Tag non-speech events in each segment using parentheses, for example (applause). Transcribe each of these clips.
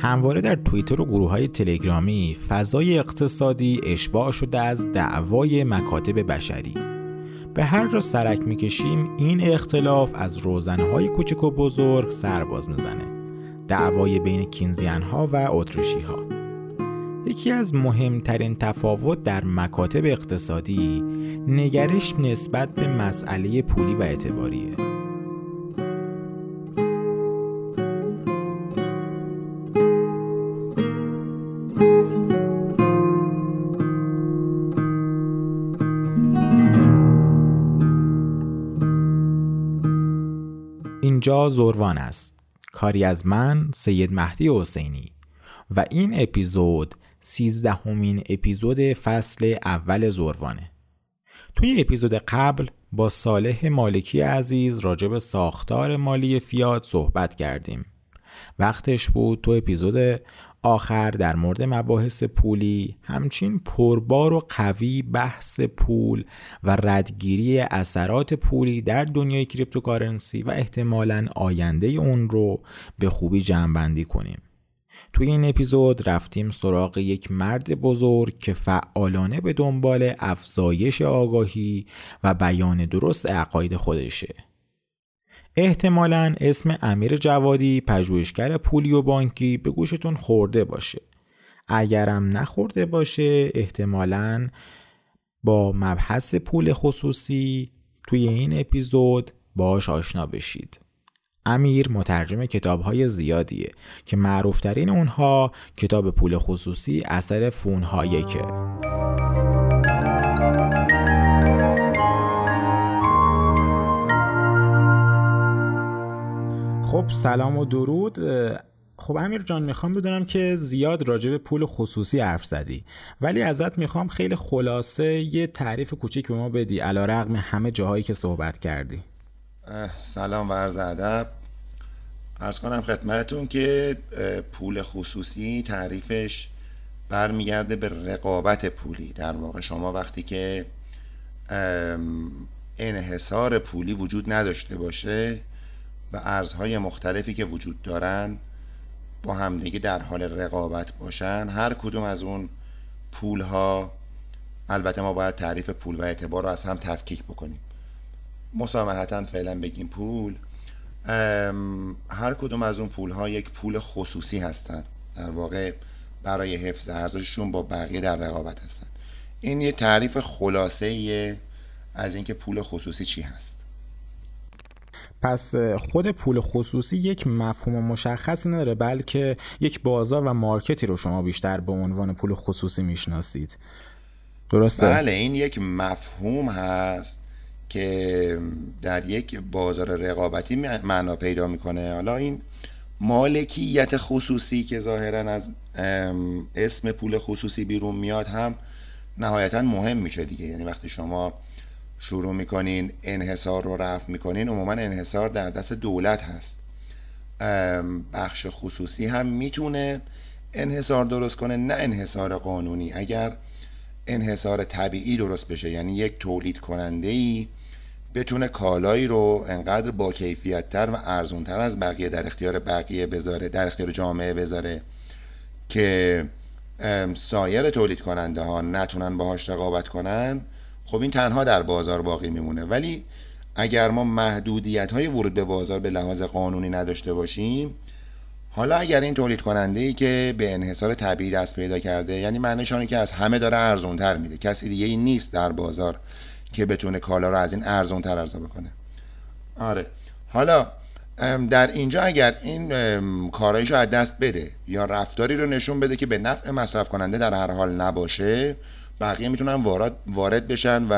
همواره در توییتر و گروه های تلگرامی فضای اقتصادی اشباع شده از دعوای مکاتب بشری. به هر جا سرک می‌کشیم این اختلاف از روزنه های کوچک و بزرگ سرباز می‌زنه. دعوای بین کینزیان ها و اتریشی ها یکی از مهمترین تفاوت در مکاتب اقتصادی نگرش نسبت به مسئله پولی و اعتباریه. اینجا زروان است. کاری از من سید مهدی حسینی. و این اپیزود سیزدهمین اپیزود فصل اول زروانه. توی اپیزود قبل با صالح مالکی عزیز راجع به ساختار مالی فیات صحبت کردیم. وقتش بود تو اپیزود آخر در مورد مباحث پولی همچین پربار و قوی بحث پول و ردگیری اثرات پولی در دنیای کریپتوکارنسی و احتمالا آینده اون رو به خوبی جمعبندی کنیم. توی این اپیزود رفتیم سراغ یک مرد بزرگ که فعالانه به دنبال افزایش آگاهی و بیان درست عقاید خودشه. احتمالا اسم امیر جوادی پژوهشگر پولی و بانکی به گوشتون خورده باشه. اگرم نخورده باشه احتمالا با مبحث پول خصوصی توی این اپیزود باش آشنا بشید. امیر مترجم کتاب های زیادیه که معروفترین اونها کتاب پول خصوصی اثر فونهایکه خب سلام و درود. خب امیر جان می‌خوام بدونم که زیاد راجع به پول خصوصی حرف زدی ولی ازت می‌خوام خیلی خلاصه یه تعریف کوچیک به ما بدی علا رقم همه جاهایی که صحبت کردی. سلام و عرض ادب. ارز کنم خدمتون که پول خصوصی تعریفش برمیگرده به رقابت پولی. در واقع شما وقتی که انحصار پولی وجود نداشته باشه و ارزهای مختلفی که وجود دارن با همدیگه در حال رقابت باشن هر کدوم از اون پول ها البته ما باید تعریف پول و اعتبار رو از هم تفکیک بکنیم. مسامحتا فعلا بگیم پول. هر کدوم از اون پول ها یک پول خصوصی هستن. در واقع برای حفظ ارزششون با بقیه در رقابت هستن. این یه تعریف خلاصه از اینکه پول خصوصی چی هست. پس خود پول خصوصی یک مفهوم مشخص نداره بلکه یک بازار و مارکتی رو شما بیشتر به عنوان پول خصوصی می‌شناسید. درسته؟ بله این یک مفهوم هست که در یک بازار رقابتی معنا پیدا می‌کنه. حالا این مالکیت خصوصی که ظاهرا از اسم پول خصوصی بیرون میاد هم نهایتا مهم میشه دیگه. یعنی وقتی شما شروع می‌کنین انحصار رو رفع می‌کنین. عموما انحصار در دست دولت هست. بخش خصوصی هم می‌تونه انحصار درست کنه نه انحصار قانونی. اگر انحصار طبیعی درست بشه یعنی یک تولید کننده ای بتونه کالایی رو انقدر با کیفیت تر و ارزون تر از بقیه در اختیار بقیه بذاره در اختیار جامعه بذاره که سایر تولید کننده ها نتونن باهاش رقابت کنن. خب این تنها در بازار باقی میمونه. ولی اگر ما محدودیت های ورود به بازار به لحاظ قانونی نداشته باشیم حالا اگر این تولید کننده ای که به انحصار طبیعی دست پیدا کرده یعنی معنیش که از همه داره ارزون تر میده. کسی دیگه این نیست در بازار که بتونه کالا رو از این ارزون تر عرضه بکنه. آره. حالا در اینجا اگر این کارایشو از دست بده یا رفتاری رو نشون بده که به نفع مصرف کننده در هر حال نباشه بقیه می‌تونن وارد وارد بشن و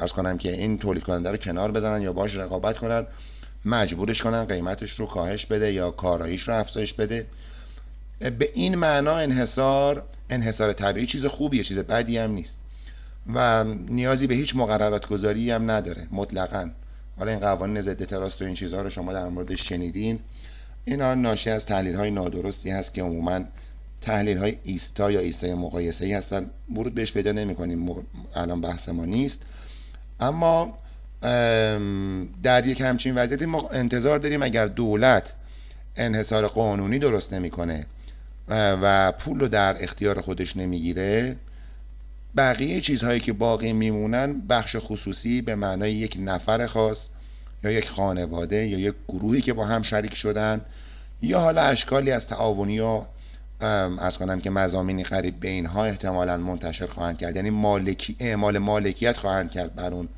از کنم که این تولید کننده رو کنار بزنن یا باش رقابت کنن مجبورش کنن قیمتش رو کاهش بده یا کاراییش رو افزایش بده. به این معنا انحصار انحصار طبیعی چیز خوبیه چیز بدی هم نیست. و نیازی به هیچ مقررات گذاری هم نداره مطلقا. حالا این قوانین ضد تراست و این چیزها رو شما در موردش شنیدین. اینا ناشی از تحلیل های نادرستی هست که عموما تحلیل های ایستا یا ایستای مقایسه ای هستن. ورود بهش پیدا نمی کنیم الان بحث ما نیست. اما در یک همچین وضعیتی ما انتظار داریم اگر دولت انحصار قانونی درست نمی‌کنه و پول رو در اختیار خودش نمی‌گیره بقیه چیزهایی که باقی میمونن بخش خصوصی به معنای یک نفر خاص یا یک خانواده یا یک گروهی که با هم شریک شدن یا حالا اشکالی از تعاونی و از کنم که مزامینی قریب به اینها احتمالا منتشر خواهند کرد. یعنی مالکی اعمال مالکیت خواهند کرد بر اون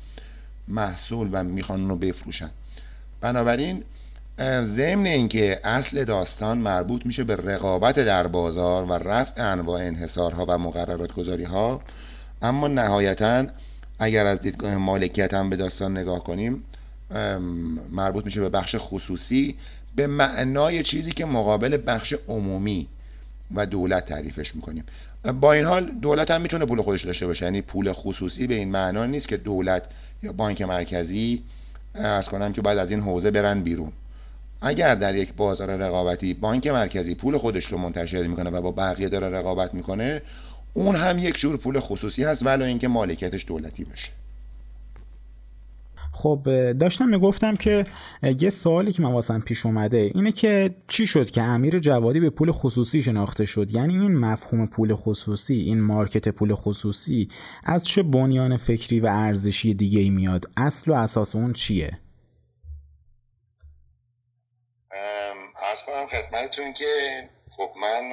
محصول و می‌خوان رو بفروشن. بنابراین ضمن اینکه اصل داستان مربوط میشه به رقابت در بازار و رفع انواع انحصارها و مقررات گذاری ها اما نهایتا اگر از دیدگاه مالکیت هم به داستان نگاه کنیم مربوط میشه به بخش خصوصی به معنای چیزی که مقابل بخش عمومی و دولت تعریفش می‌کنیم. با این حال دولت هم می‌تونه پول خودش داشته باشه. یعنی پول خصوصی به این معنا نیست که دولت یا بانک مرکزی ارز کنم که باید از این حوزه برن بیرون. اگر در یک بازار رقابتی بانک مرکزی پول خودش رو منتشر می‌کنه و با بقیه داره رقابت می‌کنه اون هم یک جور پول خصوصی هست ولی اینکه مالکیتش دولتی باشه. خب داشتم می‌گفتم که یه سوالی که من واسم پیش اومده اینه که چی شد که امیر جوادی به پول خصوصی شناخته شد؟ یعنی این مفهوم پول خصوصی این مارکت پول خصوصی از چه بنیان فکری و ارزشی دیگه ای میاد؟ اصل و اساس اون چیه؟ ارز کنم خدمتتون که خب من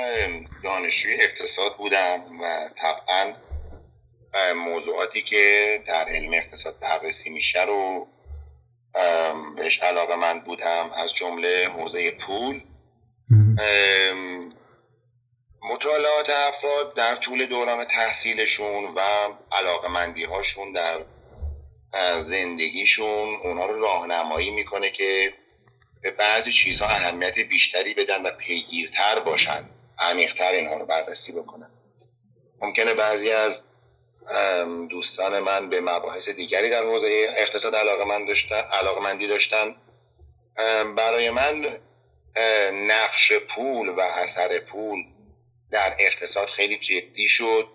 دانشجوی اقتصاد بودم و طبعا موضوعاتی که در علم اقتصاد بررسی میشه رو بهش علاقه من بودم از جمله حوزه پول. مطالعات افراد در طول دوران تحصیلشون و علاقه مندی هاشون در زندگیشون اونا رو راهنمایی می‌کنه که به بعضی چیزها اهمیت بیشتری بدن و پیگیرتر باشن عمیقتر اینها رو بررسی بکنن. ممکنه بعضی از دوستان من به مباحث دیگری در حوزه اقتصاد علاقه, من داشتن، علاقه مندی داشتن. برای من نقش پول و اثر پول در اقتصاد خیلی جدی شد.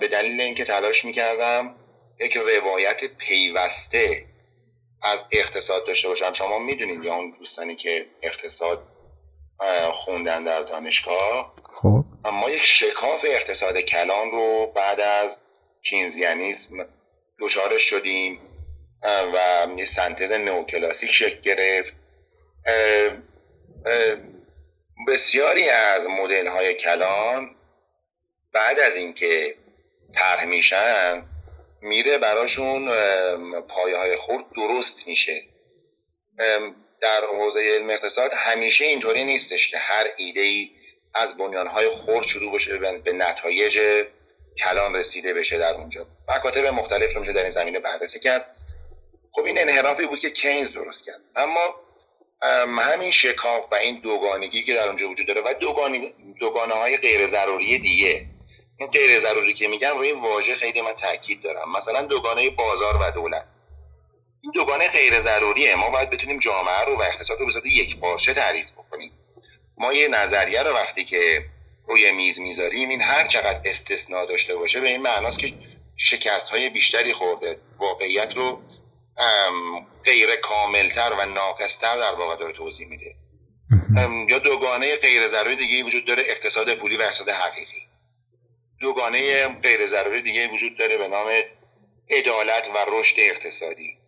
به دلیل اینکه تلاش می‌کردم یک روایت پیوسته از اقتصاد داشته باشم. شما می‌دونید یا اون دوستانی که اقتصاد خوندن در دانشگاه خب. ما یک شکاف اقتصاد کلان رو بعد از کینزیانیسم دچارش شدیم و سنتز نوکلاسیک شکل گرفت. بسیاری از مدل های کلان بعد از اینکه طرح میشن میره براشون پایه های خورد درست میشه. در حوزه علم اقتصاد همیشه اینطوری نیستش که هر ایده ای از بنیانهای خورد شروع بشه به نتایج کلان رسیده بشه در اونجا. مکاتب مختلف رو میشه در این زمینه بررسی کرد. خب این انحرافی بود که کینز درست کرد. اما همین شکاف و این دوگانگی که در اونجا وجود داره و دوگانه های غیر ضروری دیگه. این غیر ضروری که میگم روی واژه خیلی من تاکید دارم. مثلا دوگانه بازار و دولت. این دوگانه غیر ضروریه ما باید بتونیم جامعه رو و اقتصاد رو به یک پارچه تعریف بکنیم. ما یه نظریه رو وقتی که روی میز می‌ذاریم این هر چقدر استثناء داشته باشه به این معناست که شکست های بیشتری خورده. واقعیت رو غیر کاملتر و ناقصتر در واقع داره توضیح میده. یا دوگانه غیر ضروری دیگه وجود داره اقتصاد پولی و اقتصاد حقیقی. دوگانه غیر ضروری دیگه وجود داره به نام عدالت و رشد اقتصادی.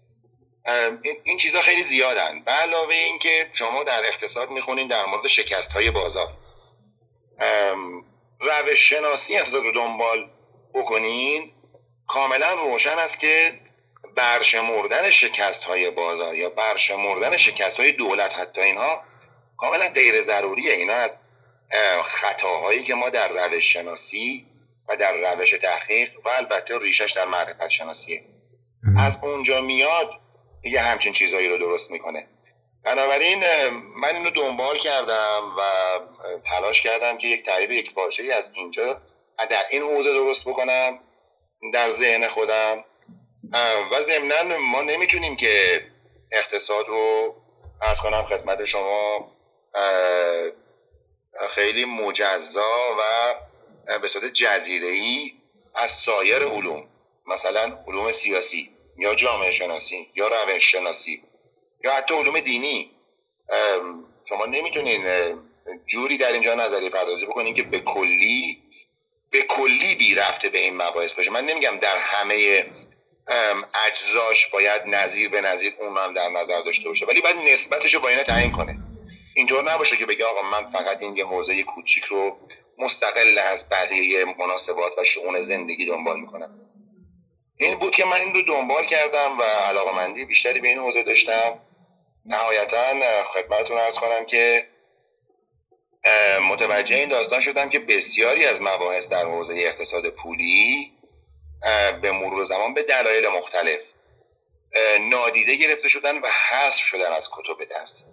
این چیزها خیلی زیادن. به علاوه اینکه شما در اقتصاد می‌خونین در مورد شکست های بازار. روش شناسی اقتصاد رو دنبال بکنین کاملا روشن است که برشمردن شکست های بازار یا برشمردن شکست های دولت حتی اینها کاملا غیر ضروریه. اینا از خطاهایی که ما در روش شناسی و در روش تحقیق و البته ریشش در معرفت شناسیه. از اونجا میاد یه همچین چیزهایی رو درست می‌کنه. بنابراین من اینو دنبال کردم و تلاش کردم که یک تعریف یک پارچه از اینجا در این حوزه درست بکنم در ذهن خودم. و ضمنا ما نمی‌تونیم که اقتصاد رو ارز کنم خدمت شما خیلی مجزا و به صورت جزیره ای از سایر علوم مثلا علوم سیاسی. یا جامعه شناسی یا روش شناسی یا حتی علوم دینی. شما نمی‌تونین جوری در اینجا نظری پردازی بکنیم که به کلی به کلی بی رفته به این مباحث باشه. من نمیگم در همه اجزاش باید نظیر به نظیر اون هم در نظر داشته باشه ولی باید نسبتش رو با اینه تعیین کنه. اینطور نباشه که بگه آقا من فقط این یه حوزه کوچیک رو مستقل از بقیه مناسبات و شعون زندگی دنبال می‌کنم. این بود که من این رو دنبال کردم و علاقمندی بیشتری به این حوزه داشتم. نهایتا خدمتتون ارز کنم که متوجه این داستان شدم که بسیاری از مباحث در حوزه اقتصاد پولی به مرور زمان به دلایل مختلف نادیده گرفته شدن و حذف شدن از کتب درس.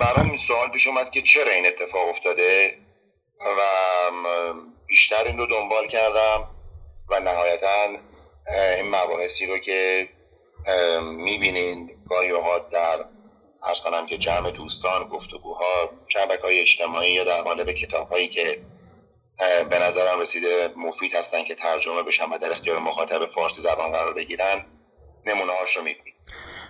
برام این سوال پیش اومد که چرا این اتفاق افتاده و بیشتر این رو دنبال کردم. و نهایتا این مباحثی رو که می‌بینین گاهی اوقات در ارز کنم که جمع دوستان گفتگوها شبکه های اجتماعی یا در قالب کتاب هایی که به نظرم رسیده مفید هستن که ترجمه بشن و در اختیار مخاطب فارسی زبان قرار بگیرن نمونه هاش رو می‌بینیم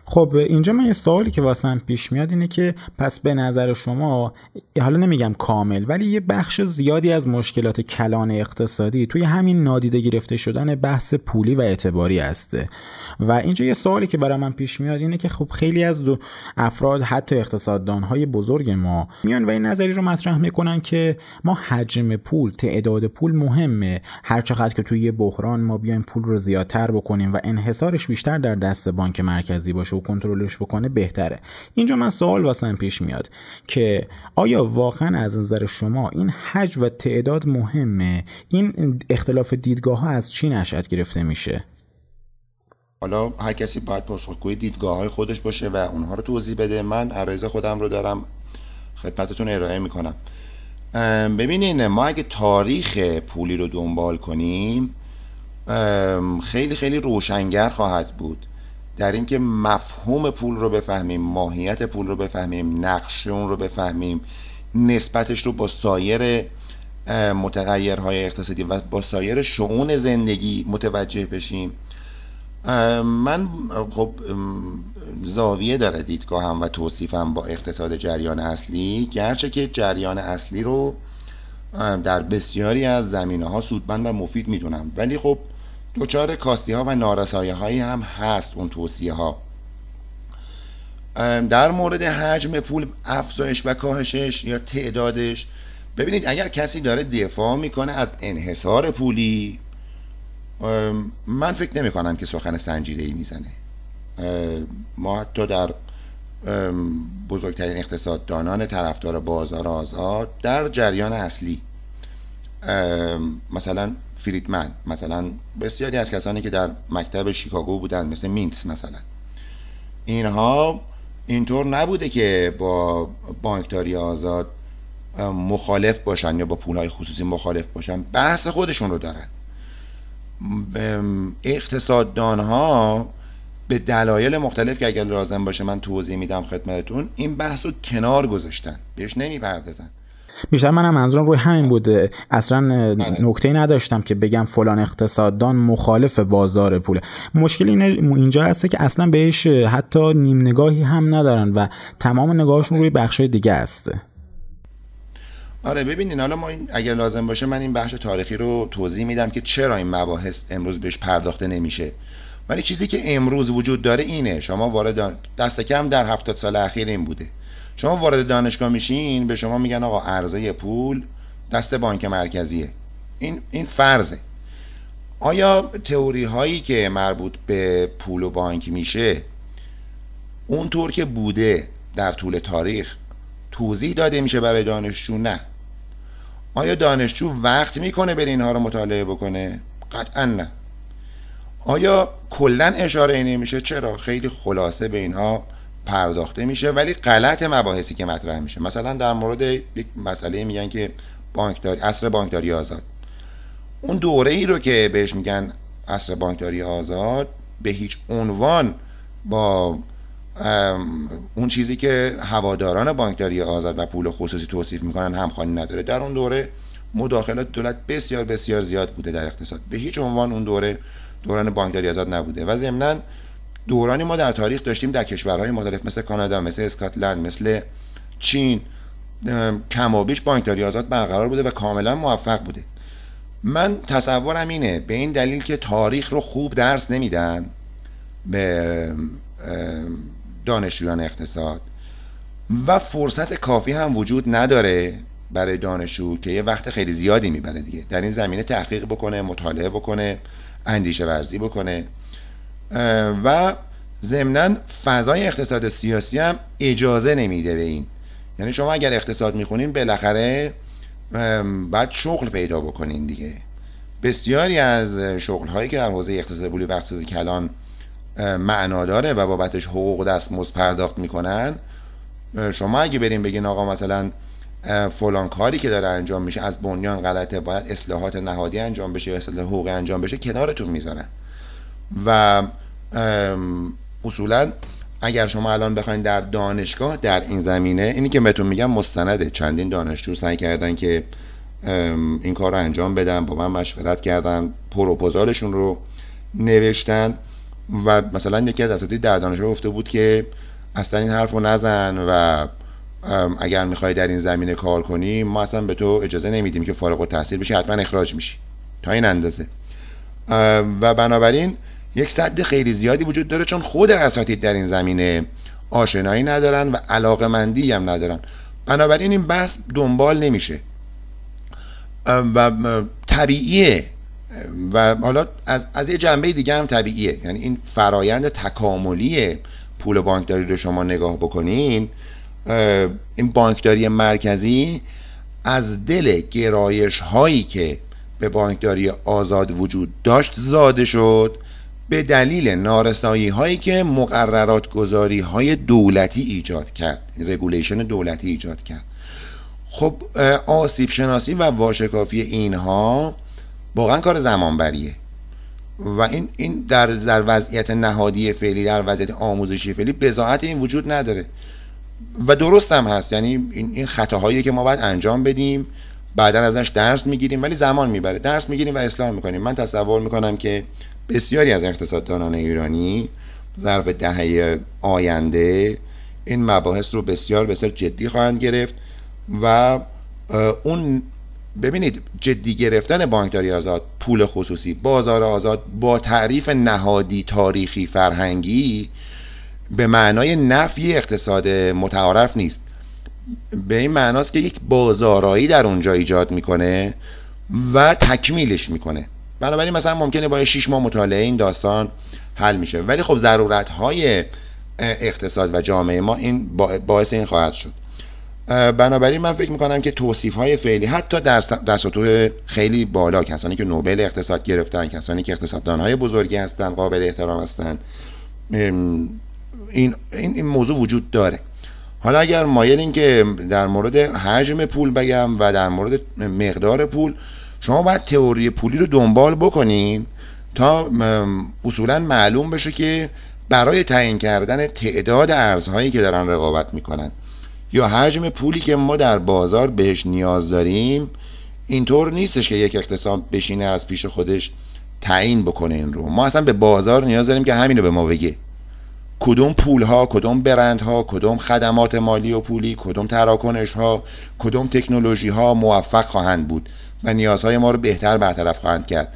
خب اینجا من یه سوالی که واسم پیش میاد اینه که پس به نظر شما حالا نمیگم کامل ولی یه بخش زیادی از مشکلات کلان اقتصادی توی همین نادیده گرفته شدن بحث پولی و اعتباری هسته. و اینجا یه سوالی که برای من پیش میاد اینه که خب خیلی از دو افراد حتی اقتصاددان های بزرگ ما میان و این نظری رو مطرح می‌کنن که ما حجم پول تعداد پول مهمه. هر چقدر که توی یه بحران ما بیایم پول رو زیادتر بکنیم و انحصارش بیشتر در دست بانک مرکزی باشه و کنترلش بکنه بهتره. اینجا من سوال واسم پیش میاد که آیا واقعا از نظر شما این حجم و تعداد مهمه؟ این اختلاف دیدگاه ها از چی نشد گرفته میشه؟ حالا هر کسی باید پاسخگوی دیدگاه های خودش باشه و اونها رو توضیح بده. من عرایز خودم رو دارم خدمتتون ارائه می‌کنم. ببینین ما اگه تاریخ پولی رو دنبال کنیم خیلی خیلی روشنگر خواهد بود. در اینکه مفهوم پول رو بفهمیم ماهیت پول رو بفهمیم نقش اون رو بفهمیم نسبتش رو با سایر متغیرهای اقتصادی و با سایر شعون زندگی متوجه بشیم. من خب زاویه داره دیدگاهم و توصیفم با اقتصاد جریان اصلی. گرچه که جریان اصلی رو در بسیاری از زمینه ها سودمند و مفید می‌دونم. ولی خب دچار کاستی ها و نارسایی هایی هم هست اون توصیه ها در مورد حجم پول افزایش و کاهشش یا تعدادش ببینید اگر کسی داره دفاع می‌کنه از انحصار پولی من فکر نمی کنم که سخن سنجیده ای می‌زنه ما حتی در بزرگترین اقتصاددانان طرفدار بازار آزاد در جریان اصلی. مثلا فریدمن. مثلا بسیاری از کسانی که در مکتب شیکاگو بودن مثل مینتس مثلا. اینها اینطور نبوده که با بانکداری آزاد مخالف باشن یا با پولهای خصوصی مخالف باشن. بحث خودشون رو دارن. اقتصاددان ها به دلایل مختلف که اگر لازم باشه من توضیح میدم خدمتتون این بحث رو کنار گذاشتن. بهش نمی‌پردازن. بیشتر منم منظورم روی همین بوده. اصلا نکته نداشتم که بگم فلان اقتصاددان مخالف بازار پوله. مشکل اینه اینجا هسته که اصلا بهش حتی نیم نگاهی هم ندارن و تمام نگاهشون روی بخش دیگه هسته. آره ببینین حالا ما این اگر لازم باشه من این بخش تاریخی رو توضیح میدم که چرا این مباحث امروز بهش پرداخته نمیشه. ولی چیزی که امروز وجود داره اینه شما وارد دست کم در هفتاد سال اخیر این بوده. شما وارد دانشگاه میشین به شما میگن آقا عرضه پول دست بانک مرکزیه. این این فرضه. آیا تئوری هایی که مربوط به پول و بانک میشه اونطور که بوده در طول تاریخ توضیح داده میشه برای دانشجو؟ نه. آیا دانشجو وقت می‌کنه بر اینها رو مطالعه بکنه؟ قطعا نه. آیا کلا اشاره نمیشه چرا؟ خیلی خلاصه به اینها پرداخته میشه ولی غلط مباحثی که مطرح میشه. مثلا در مورد یک مسئله میگن که بانکداری اصر بانکداری آزاد. اون دوره ای رو که بهش میگن اصر بانکداری آزاد به هیچ عنوان با اون چیزی که هواداران بانکداری آزاد و پول خصوصی توصیف می‌کنن همخوانی نداره. در اون دوره مداخلات دولت بسیار بسیار زیاد بوده در اقتصاد. به هیچ عنوان اون دوره دوران بانکداری آزاد نبوده. و ضمناً دورانی ما در تاریخ داشتیم در کشورهای مختلف مثل کانادا مثل اسکاتلند مثل چین کمابیش بانکداری آزاد برقرار بوده و کاملا موفق بوده. من تصورم اینه به این دلیل که تاریخ رو خوب درس نمیدن به دانشجویان اقتصاد و فرصت کافی هم وجود نداره برای دانشجو که یه وقت خیلی زیادی می‌بره دیگه. در این زمینه تحقیق بکنه مطالعه بکنه اندیشه ورزی بکنه. و ضمنا فضای اقتصاد سیاسی هم اجازه نمیده به این. یعنی شما اگر اقتصاد می‌خونین بالاخره باید شغل پیدا بکنین دیگه. بسیاری از شغل هایی که در حوزه اقتصاد پولی و اقتصاد کلان معنا داره و بابتش حقوق دستمزد پرداخت می‌کنن شما اگه بریم بگین آقا مثلا فلان کاری که داره انجام میشه از بنیان غلطه باید اصلاحات نهادی انجام بشه یا اصلاح حقوقی انجام بشه کنارتون می‌ذارن. و اصولا اگر شما الان بخواید در دانشگاه در این زمینه اینی که بهتون میگم مستنده. چندین دانشجو سعی کردن که این کار رو انجام بدن با من مشورت کردن پروپوزالشون رو نوشتن و مثلا یکی از اساتید در دانشگاه گفته بود که اصلا این حرف رو نزن و اگر می‌خوای در این زمینه کار کنی ما اصلا به تو اجازه نمیدیم که فارغ و تحصیل بشی حتما اخراج میشی. تا این اندازه. و بنابراین یک صد خیلی زیادی وجود داره چون خود اساتید در این زمینه آشنایی ندارن و علاقمندی هم ندارن. بنابراین این بحث دنبال نمیشه. و طبیعیه. و حالا از, از یه جنبه دیگه هم طبیعیه. یعنی این فرایند تکاملی پول بانکداری رو شما نگاه بکنین. این بانکداری مرکزی از دل گرایش هایی که به بانکداری آزاد وجود داشت زاده شد. به دلیل نارسایی هایی که مقررات گذاری های دولتی ایجاد کرد رگولیشن دولتی ایجاد کرد. خب آسیب شناسی و واشکافی اینها واقعا کار زمان بریه و این این در در وضعیت نهادی فعلی در وضعیت آموزشی فعلی بزاعت این وجود نداره. و درست هم هست. یعنی این این خطاهایی که ما باید انجام بدیم بعدا ازش درس می‌گیریم ولی زمان می‌بره. درس می‌گیریم و اصلاح می‌کنیم. من تصور می‌کنم که بسیاری از اقتصاددانان ایرانی ظرف دهه آینده این مباحث رو بسیار بسیار جدی خواهند گرفت و اون ببینید جدی گرفتن بانکداری آزاد پول خصوصی بازار آزاد با تعریف نهادی تاریخی فرهنگی به معنای نفی اقتصاد متعارف نیست. به این معناست که یک بازارایی در اونجا ایجاد می‌کنه و تکمیلش می‌کنه. بنابراین مثلا ممکنه با 6 ماه مطالعه این داستان حل میشه. ولی خب ضرورت های اقتصاد و جامعه ما این باعث این خواهد شد. بنابراین من فکر می‌کنم که توصیف های فعلی حتی در, در سطوح خیلی بالا کسانی که نوبل اقتصاد گرفتن کسانی که اقتصاددان های بزرگی هستن قابل احترام هستن این, این, این موضوع وجود داره. حالا اگر مایلین که در مورد حجم پول بگم و در مورد مقدار پول شما باید تئوری پولی رو دنبال بکنین تا اصولا معلوم بشه که برای تعیین کردن تعداد ارزهایی که دارن رقابت می‌کنن یا حجم پولی که ما در بازار بهش نیاز داریم اینطور نیستش که یک اقتصاد بشینه از پیش خودش تعیین بکنه این رو. ما اصلا به بازار نیاز داریم که همینو به ما بگه. کدوم پول ها کدوم برند ها کدوم خدمات مالی و پولی کدوم تراکنش ها کدوم تکنولوژی ها موفق خواهند بود. و نیازهای ما رو بهتر برطرف خواهند کرد.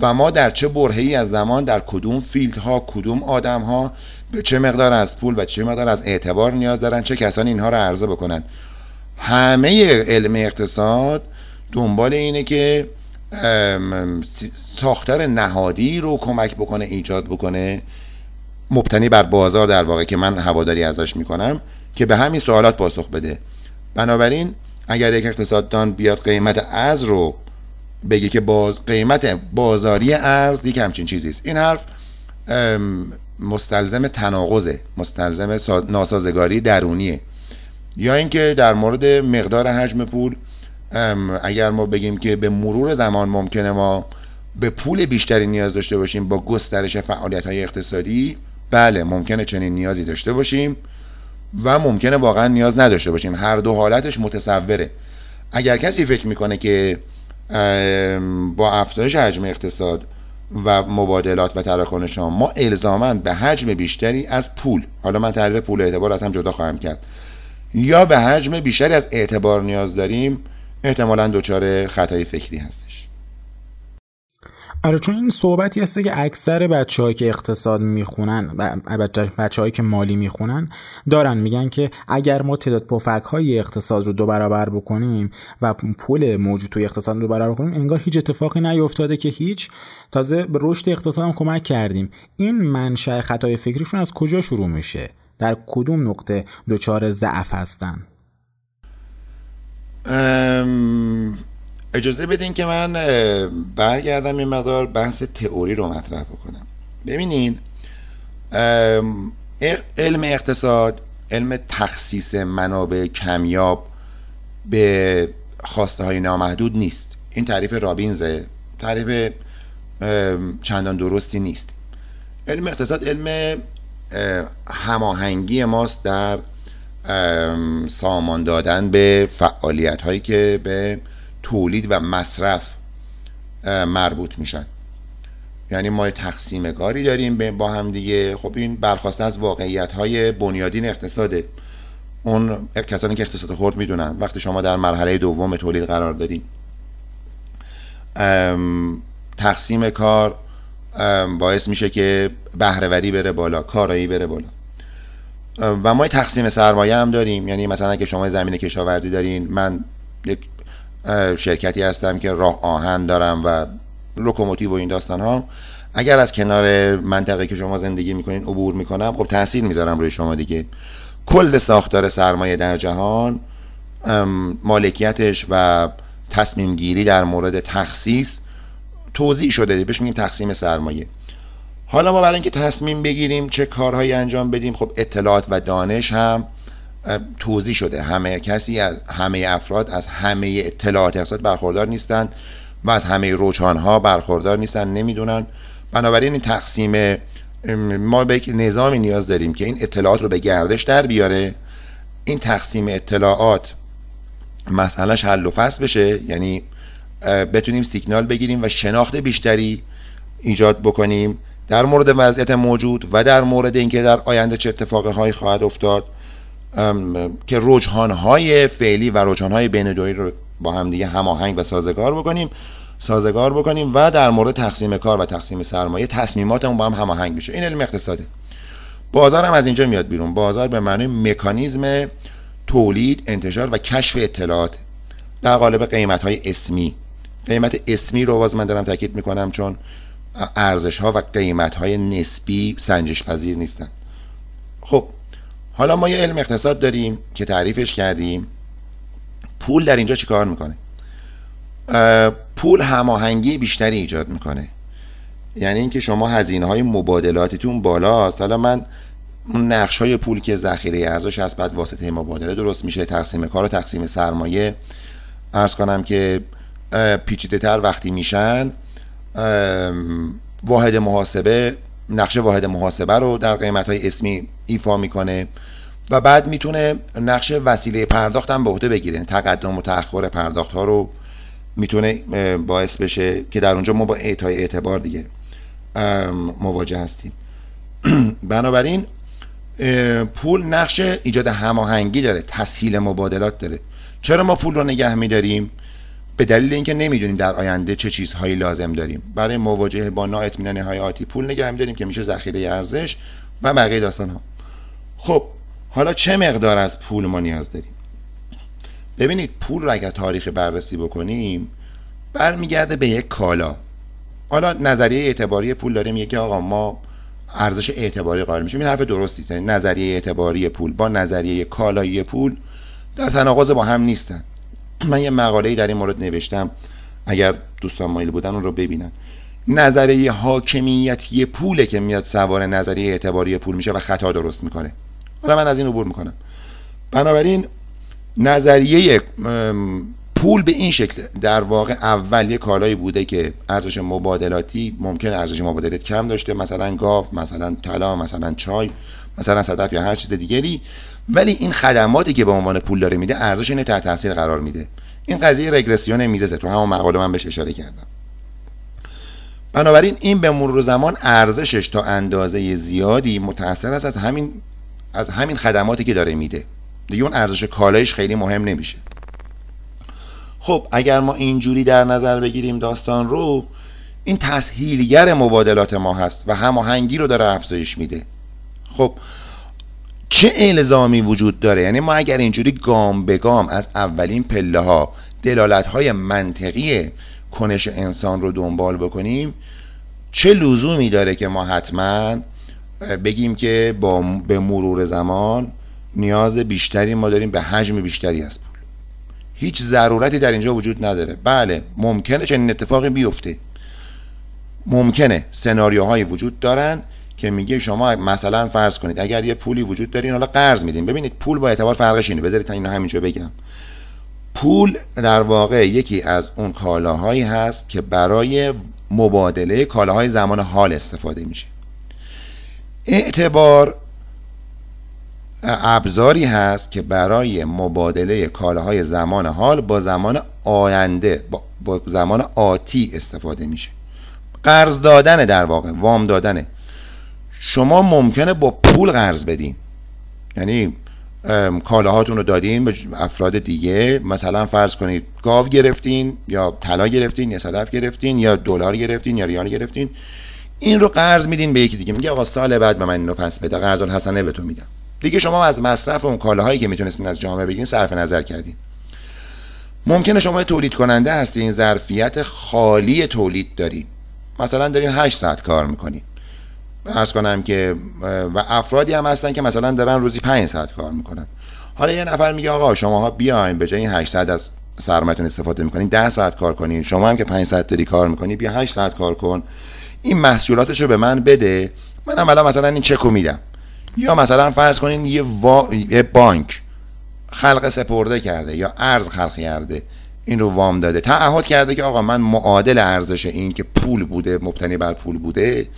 و ما در چه برهی از زمان در کدوم فیلد ها کدوم آدم ها به چه مقدار از پول و چه مقدار از اعتبار نیاز دارن چه کسانی اینها رو عرضه بکنن. همه علم اقتصاد دنبال اینه که ساختار نهادی رو کمک بکنه ایجاد بکنه. مبتنی بر بازار در واقع که من هواداری ازش می‌کنم که به همین سوالات پاسخ بده. بنابراین اگر یک اقتصاددان بیاد قیمت از رو بگه که باز قیمت بازاری ارز یک همچین چیزی است. این حرف مستلزم تناقضه. مستلزم ناسازگاری درونیه. یا اینکه در مورد مقدار حجم پول اگر ما بگیم که به مرور زمان ممکنه ما به پول بیشتری نیاز داشته باشیم با گسترش فعالیت های اقتصادی بله ممکنه چنین نیازی داشته باشیم. و ممکنه واقعا نیاز نداشته باشیم. هر دو حالتش متصوره. اگر کسی فکر می‌کنه که با افزایش حجم اقتصاد و مبادلات و تراکنش ما الزاما به حجم بیشتری از پول حالا من تعریف پول اعتبار از هم جدا خواهم کرد یا به حجم بیشتری از اعتبار نیاز داریم احتمالا دچار خطای فکری هستش آره چون این صحبتی هسته که اکثر بچه که اقتصاد می‌خونن بچه هایی که مالی می‌خونن دارن میگن که اگر ما تعداد پفک های اقتصاد رو دو برابر بکنیم و پول موجود توی اقتصاد رو دو برابر کنیم انگار هیچ اتفاقی نیفتاده که هیچ. تازه به رشد اقتصاد هم کمک کردیم. این منشأ خطای فکریشون از کجا شروع میشه؟ در کدوم نقطه دچار ضعف هستن؟ اجازه بدین که من برگردم این مقدار بحث تئوری رو مطرح بکنم. ببینین علم اقتصاد علم تخصیص منابع کمیاب به خواسته های نامحدود نیست. این تعریف رابینزه تعریف چندان درستی نیست. علم اقتصاد علم هماهنگی ماست در سامان دادن به فعالیت هایی که به تولید و مصرف مربوط میشن. یعنی ما تقسیم کاری داریم با هم دیگه. خب این برخواسته از واقعیت های بنیادین اقتصاده. اون کسانی که اقتصاد خورد می‌دونن. وقتی شما در مرحله دوم تولید قرار دارین تقسیم کار باعث میشه که بهرهوری بره بالا کارایی بره بالا. و ما تقسیم سرمایه هم داریم. یعنی مثلا اگه شما زمین کشاورزی دارین من یک شرکتی هستم که راه آهن دارم و لوکوموتیو و این داستان ها. اگر از کنار منطقه که شما زندگی می‌کنین عبور می‌کنم خب تاثیر می‌ذارم روی شما دیگه. کل ساختار سرمایه در جهان مالکیتش و تصمیم گیری در مورد تخصیص توضیح شده بهش میگیم تقسیم سرمایه. حالا ما برای اینکه تصمیم بگیریم چه کارهایی انجام بدیم خب اطلاعات و دانش هم توضیح شده. همه کسی از همه افراد از همه اطلاعات اقتصاد برخوردار نیستند و از همه روچان ها برخوردار نیستن نمی‌دونن. بنابراین این تقسیم ما به یک نظامی نیاز داریم که این اطلاعات رو به گردش در بیاره. این تقسیم اطلاعات مسئلهش حل و فصل بشه یعنی بتونیم سیگنال بگیریم و شناخت بیشتری ایجاد بکنیم. در مورد وضعیت موجود و در مورد اینکه در آینده چه اتفاقی خواهد افتاد. که های فعلی و های بین دوی رو با هم دیگه هماهنگ و سازگار بکنیم سازگار بکنیم و در مورد تقسیم کار و تقسیم سرمایه تصمیماتمون با هم هماهنگ بشه. این علم اقتصاده. بازار هم از اینجا میاد بیرون. بازار به معنی مکانیزم تولید انتشار و کشف اطلاعات. در قالب قیمت های اسمی. قیمت اسمی رو باز من دارم تاکید می‌کنم چون ارزش ها و قیمت های نسبی سنجش پذیر نیستن. خب حالا ما یه علم اقتصاد داریم که تعریفش کردیم. پول در اینجا چیکار می‌کنه؟ پول هماهنگی بیشتری ایجاد می‌کنه. یعنی اینکه شما هزینه های مبادلاتیتون بالاست. حالا من اون نقش های پول که ذخیره ارزش هست بعد واسطه مبادله درست میشه تقسیم کار و تقسیم سرمایه. ارز کنم که پیچیده تر وقتی میشن واحد محاسبه نقشه واحد محاسبه رو در قیمت های اسمی ایفا می‌کنه و بعد می‌تونه نقش وسیله پرداخت هم به عهده بگیره. تقدم و تأخر پرداخت ها رو می‌تونه باعث بشه که در اونجا ما با اعطای اعتبار دیگه مواجه هستیم. (clears throat) بنابراین پول نقش ایجاد هماهنگی داره تسهیل مبادلات داره. چرا ما پول رو نگه میداریم؟ به دلیل اینکه نمی‌دونیم در آینده چه چیزهایی لازم داریم. برای مواجهه با نااطمینانی های آتی پول نگه میداریم که میشه ذخیره ارزش و بقیه داستان ها خب حالا چه مقدار از پول ما نیاز داریم؟ ببینید پول رو اگر تاریخ بررسی بکنیم برمیگرده به یک کالا. حالا نظریه اعتباری پول داریم یکی آقا ما ارزش اعتباری قائل میشیم. این حرف درستی یعنی نظریه اعتباری پول با نظریه کالایی پول در تناقض با هم نیستن. من یه مقاله در این مورد نوشتم. اگر دوستان مایل بودن اون رو ببینن. نظریه حاکمیتی پوله که میاد سوار نظریه اعتباری پول میشه و خطا درست می‌کنه. حالا من از این عبور می‌کنم. بنابراین نظریه پول به این شکل در واقع اول یه کالایی بوده که ارزش مبادلاتی ممکن ارزش مبادلات کم داشته. مثلا گاف مثلا طلا مثلا چای مثلا صدف یا هر چیز دیگری. ولی این خدماتی که به عنوان پول داره میده ارزش اینه تحت تاثیر قرار میده. این قضیه رگرسیون میزه تو همون مقاله من بهش اشاره کردم. بنابراین این به مرور زمان ارزشش تا اندازه زیادی متاثر است از همین از همین خدماتی که داره میده. دیگه اون ارزش کالایش خیلی مهم نمیشه. خب اگر ما اینجوری در نظر بگیریم داستان رو این تسهیلگر مبادلات ما هست و هماهنگی رو داره افزایش میده. خب چه الزامی وجود داره؟ یعنی ما اگر اینجوری گام به گام از اولین پله ها دلالت های منطقی کنش انسان رو دنبال بکنیم چه لزومی داره که ما حتما بگیم که با به مرور زمان نیاز بیشتری ما داریم به حجم بیشتری از پول. هیچ ضرورتی در اینجا وجود نداره. بله ممکنه چنین اتفاقی بیفته. ممکنه سناریوهایی وجود دارن. که میگه شما مثلا فرض کنید اگر یه پولی وجود دارین حالا قرض میدین. ببینید پول با اعتبار فرقش اینه. بذارید اینو همینجا بگم. پول در واقع یکی از اون کالاهایی هست که برای مبادله کالاهای زمان حال استفاده میشه. اعتبار ابزاری هست که برای مبادله کالاهای زمان حال با زمان آینده با زمان آتی استفاده میشه. قرض دادن در واقع وام دادنه شما ممکنه با پول قرض بدین. یعنی کالاهاتون رو دادین به افراد دیگه. مثلا فرض کنید گاو گرفتین یا طلا گرفتین یا صدف گرفتین یا دلار گرفتین یا ریال گرفتین. این رو قرض میدین به یکی دیگه. میگه آقا سال بعد به من اینو پس بده. قرض الحسنه به تو میدم. دیگه شما از مصرف اون کالاهایی که می‌تونستین از جامعه بگیرین صرف نظر کردین. ممکنه شما تولید کننده هستین ظرفیت خالی تولید دارین. مثلا دارین 8 ساعت کار می‌کنین. ارز کنم که و افرادی هم هستن که مثلا دارن روزی 5 ساعت کار می‌کنن. حالا یه نفر میگه آقا شما ها بیاین به جای این 8 ساعت از سرمایه‌تون استفاده می‌کنین 10 ساعت کار کنین. شما هم که 5 ساعت داری کار می‌کنی بیا 8 ساعت کار کن. این محصولاتش رو به من بده. منم الان مثلا این چکو میدم. یا مثلا فرض کنین یه, وا... یه بانک خلق سپرده کرده یا ارز خلق کرده این رو وام داده. تعهد کرده که آقا من معادل ارزش این که پول بوده مبتنی بر پول بوده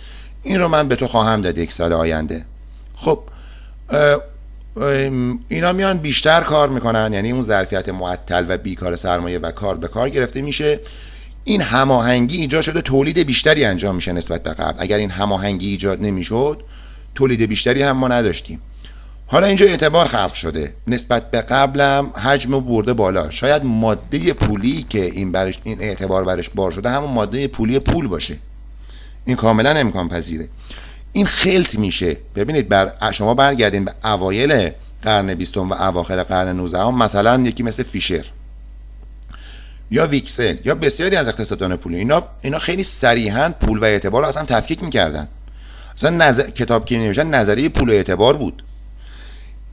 این رو من به تو خواهم داد یک سال آینده. خب اینا میان بیشتر کار می‌کنن یعنی اون ظرفیت معطل و بیکار سرمایه و کار به کار گرفته میشه. این هماهنگی ایجاد شده تولید بیشتری انجام میشه نسبت به قبل. اگر این هماهنگی ایجاد نمی‌شد تولید بیشتری هم ما نداشتیم. حالا اینجا اعتبار خلق شده. نسبت به قبلم حجم برده بالا. شاید ماده پولی که این برش این اعتبار برش بار شده همون ماده پولی پول باشه. این کاملا امکان پذیره. این خلط میشه. ببینید بر شما برگردین به اوایل قرن بیستم و اواخر قرن 19 مثلا یکی مثل فیشر یا ویکسل یا بسیاری از اقتصاددان پولی اینا اینا خیلی صریحا پول و اعتبار رو اصلا تفکیک می‌کردن. اصلا نظر... کتاب که نمیشن نظریه پول و اعتبار بود.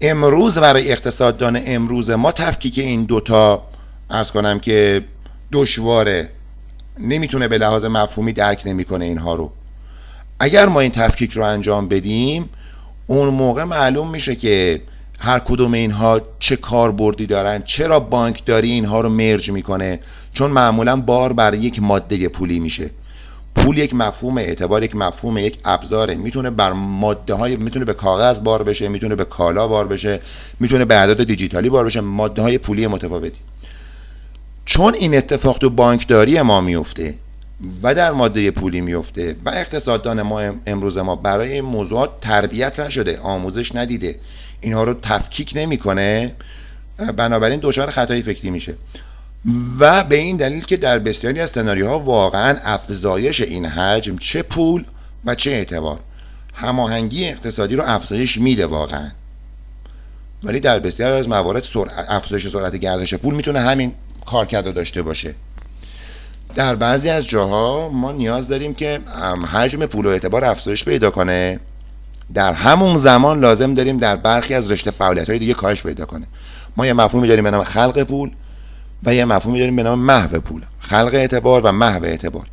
امروز برای اقتصاددان امروز ما تفکیک این دوتا ارز کنم که دشواره نمی‌تونه به لحاظ مفهومی درک نمی‌کنه اینها رو. اگر ما این تفکیک رو انجام بدیم اون موقع معلوم میشه که هر کدوم اینها چه کاربردی دارن چرا بانکداری اینها رو مرج می‌کنه. چون معمولا بار بر یک ماده پولی میشه. پول یک مفهوم اعتبار یک مفهوم یک ابزاره. می‌تونه بر ماده های می‌تونه به کاغذ بار بشه می‌تونه به کالا بار بشه می‌تونه به اعداد دیجیتالی بار بشه. ماده های پولی متفاوتی. چون این اتفاق تو بانکداری ما میفته و در ماده پولی میفته و اقتصاددان ما امروز ما برای این موضوعات تربیت نشده آموزش ندیده اینها رو تفکیک نمی‌کنه بنابراین دچار خطای فکری میشه. و به این دلیل که در بسیاری از سناریوها واقعا افزایش این حجم چه پول و چه اعتبار. هماهنگی اقتصادی رو افزایش میده واقعا. ولی در بسیاری از موارد افزایش سرعت گردش پول می‌تونه همین کارکرد داشته باشه. در بعضی از جاها ما نیاز داریم که حجم پول و اعتبار افزایش پیدا کنه. در همون زمان لازم داریم در برخی از رشته فعالیت های دیگه کاهش پیدا کنه. ما یه مفهومی داریم به نام خلق پول و یه مفهومی داریم به نام محو پول. خلق اعتبار و محو اعتبار.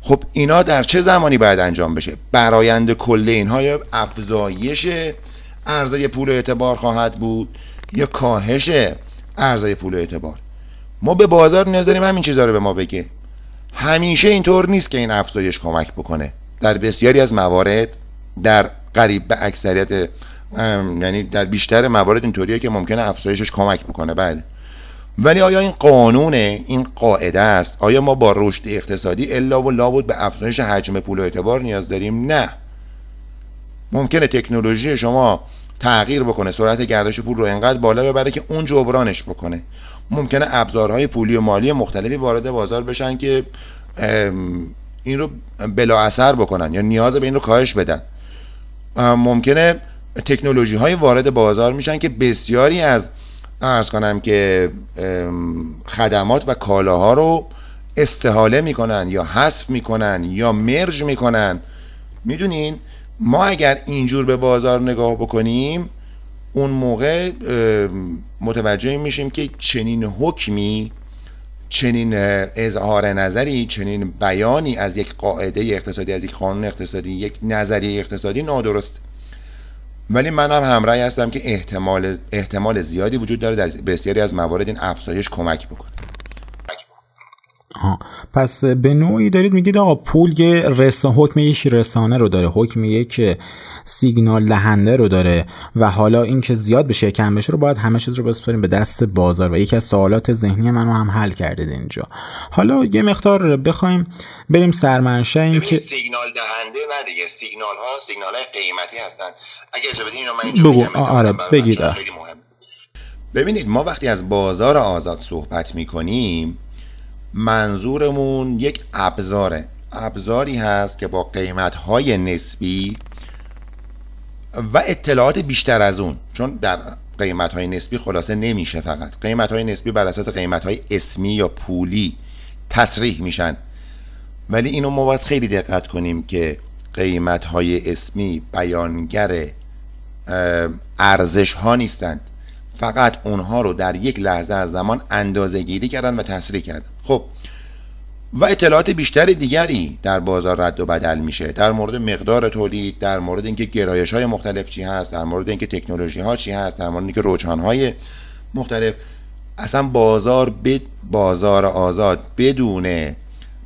خب اینا در چه زمانی باید انجام بشه؟ برایند کل اینها یا افزایش عرضه پول اعتبار خواهد بود یا کاهش عرضه پول اعتبار. ما به بازار نیاز داریم همین چیزها رو به ما بگه. همیشه اینطور نیست که این افزایش کمک بکنه. در بسیاری از موارد در قریب به اکثریت یعنی در بیشتر موارد اینطوریه که ممکنه افزایشش کمک بکنه. بله. ولی آیا این قانون این قاعده است؟ آیا ما با رشد اقتصادی الا و لابد به افزایش حجم پول و اعتبار نیاز داریم؟ نه. ممکنه تکنولوژی شما تغییر بکنه سرعت گردش پول رو انقدر بالا ببره که اون جبرانش بکنه. ممکنه ابزارهای پولی و مالی مختلفی وارد بازار بشن که این رو بلا اثر بکنن یا نیاز به این رو کاهش بدن. ممکنه تکنولوژی های وارد بازار میشن که بسیاری از ارز کنم که خدمات و کالاها رو استحاله می‌کنن یا حذف می‌کنن یا مرج می‌کنن. می‌دونین؟ ما اگر اینجور به بازار نگاه بکنیم اون موقع متوجه میشیم که چنین حکمی چنین اظهار نظری چنین بیانی از یک قاعده اقتصادی از یک قانون اقتصادی یک نظریه اقتصادی نادرست. ولی من هم همراه هستم که احتمال احتمال زیادی وجود داره در بسیاری از موارد این افزایش کمک بکنه. پس به نوعی دارید میگید آقا پول یه رس... حکم یک رسانه رو داره حکم یک سیگنال دهنده رو داره و حالا اینکه زیاد بشه کم بشه رو باید همه چیز رو بسپاریم به دست بازار و یکی از سوالات ذهنی منو هم حل کردید اینجا. حالا یه مقدار بخوایم بریم سرمنشه این که سیگنال دهنده نه دیگه سیگنال ها سیگنال های قیمتی هستن. اگه اجازه بدین اینو من بگو. آره بگید. ببینید ما وقتی از بازار آزاد صحبت می‌کنیم منظورمون یک ابزاره. ابزاری هست که با قیمت های نسبی و اطلاعات بیشتر از اون چون در قیمت های نسبی خلاصه نمیشه فقط. قیمت های نسبی بر اساس قیمت های اسمی یا پولی تصریح میشن. ولی اینو ما باید خیلی دقت کنیم که قیمت های اسمی بیانگر ارزش ها نیستند. فقط اونها رو در یک لحظه از زمان اندازه گیری کردن و تصریح کردن. خب و اطلاعات بیشتر دیگری در بازار رد و بدل میشه. در مورد مقدار تولید در مورد اینکه گرایش های مختلف چی هست در مورد اینکه تکنولوژی ها چی هست در مورد اینکه روچان های مختلف. اصلا بازار به بازار آزاد بدون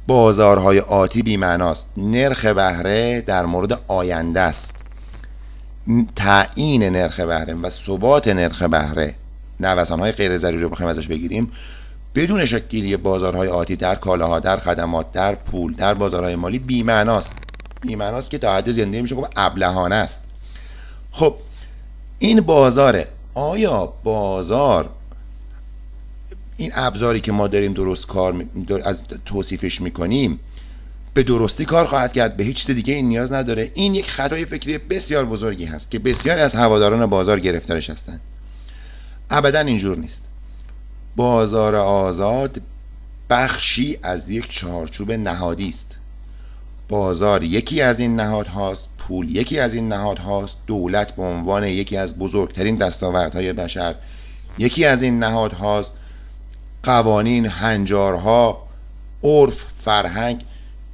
بازارهای آتی بی معناست نرخ بهره در مورد آینده است. تعیین نرخ بهره و ثبات نرخ بهره نوسان های غیر ضروری رو بخوایم ازش بگیریم بدون شکلی بازارهای آتی در کالاها در خدمات در پول در بازارهای مالی بیمعناست. بیمعناست که تا حد زنده میشه خب ابلهانه است. خب این بازاره آیا بازار این ابزاری که ما داریم درست کار از توصیفش می‌کنیم به درستی کار خواهد کرد. به هیچ دیگه این نیاز نداره. این یک خطای فکری بسیار بزرگی هست که بسیاری از هواداران بازار گرفتارش هستند. ابدا اینجور نیست. بازار آزاد بخشی از یک چارچوب نهادی است. بازار یکی از این نهادهاست پول یکی از این نهادهاست دولت به عنوان یکی از بزرگترین دستاوردهای بشر یکی از این نهادهاست قوانین هنجارها عرف فرهنگ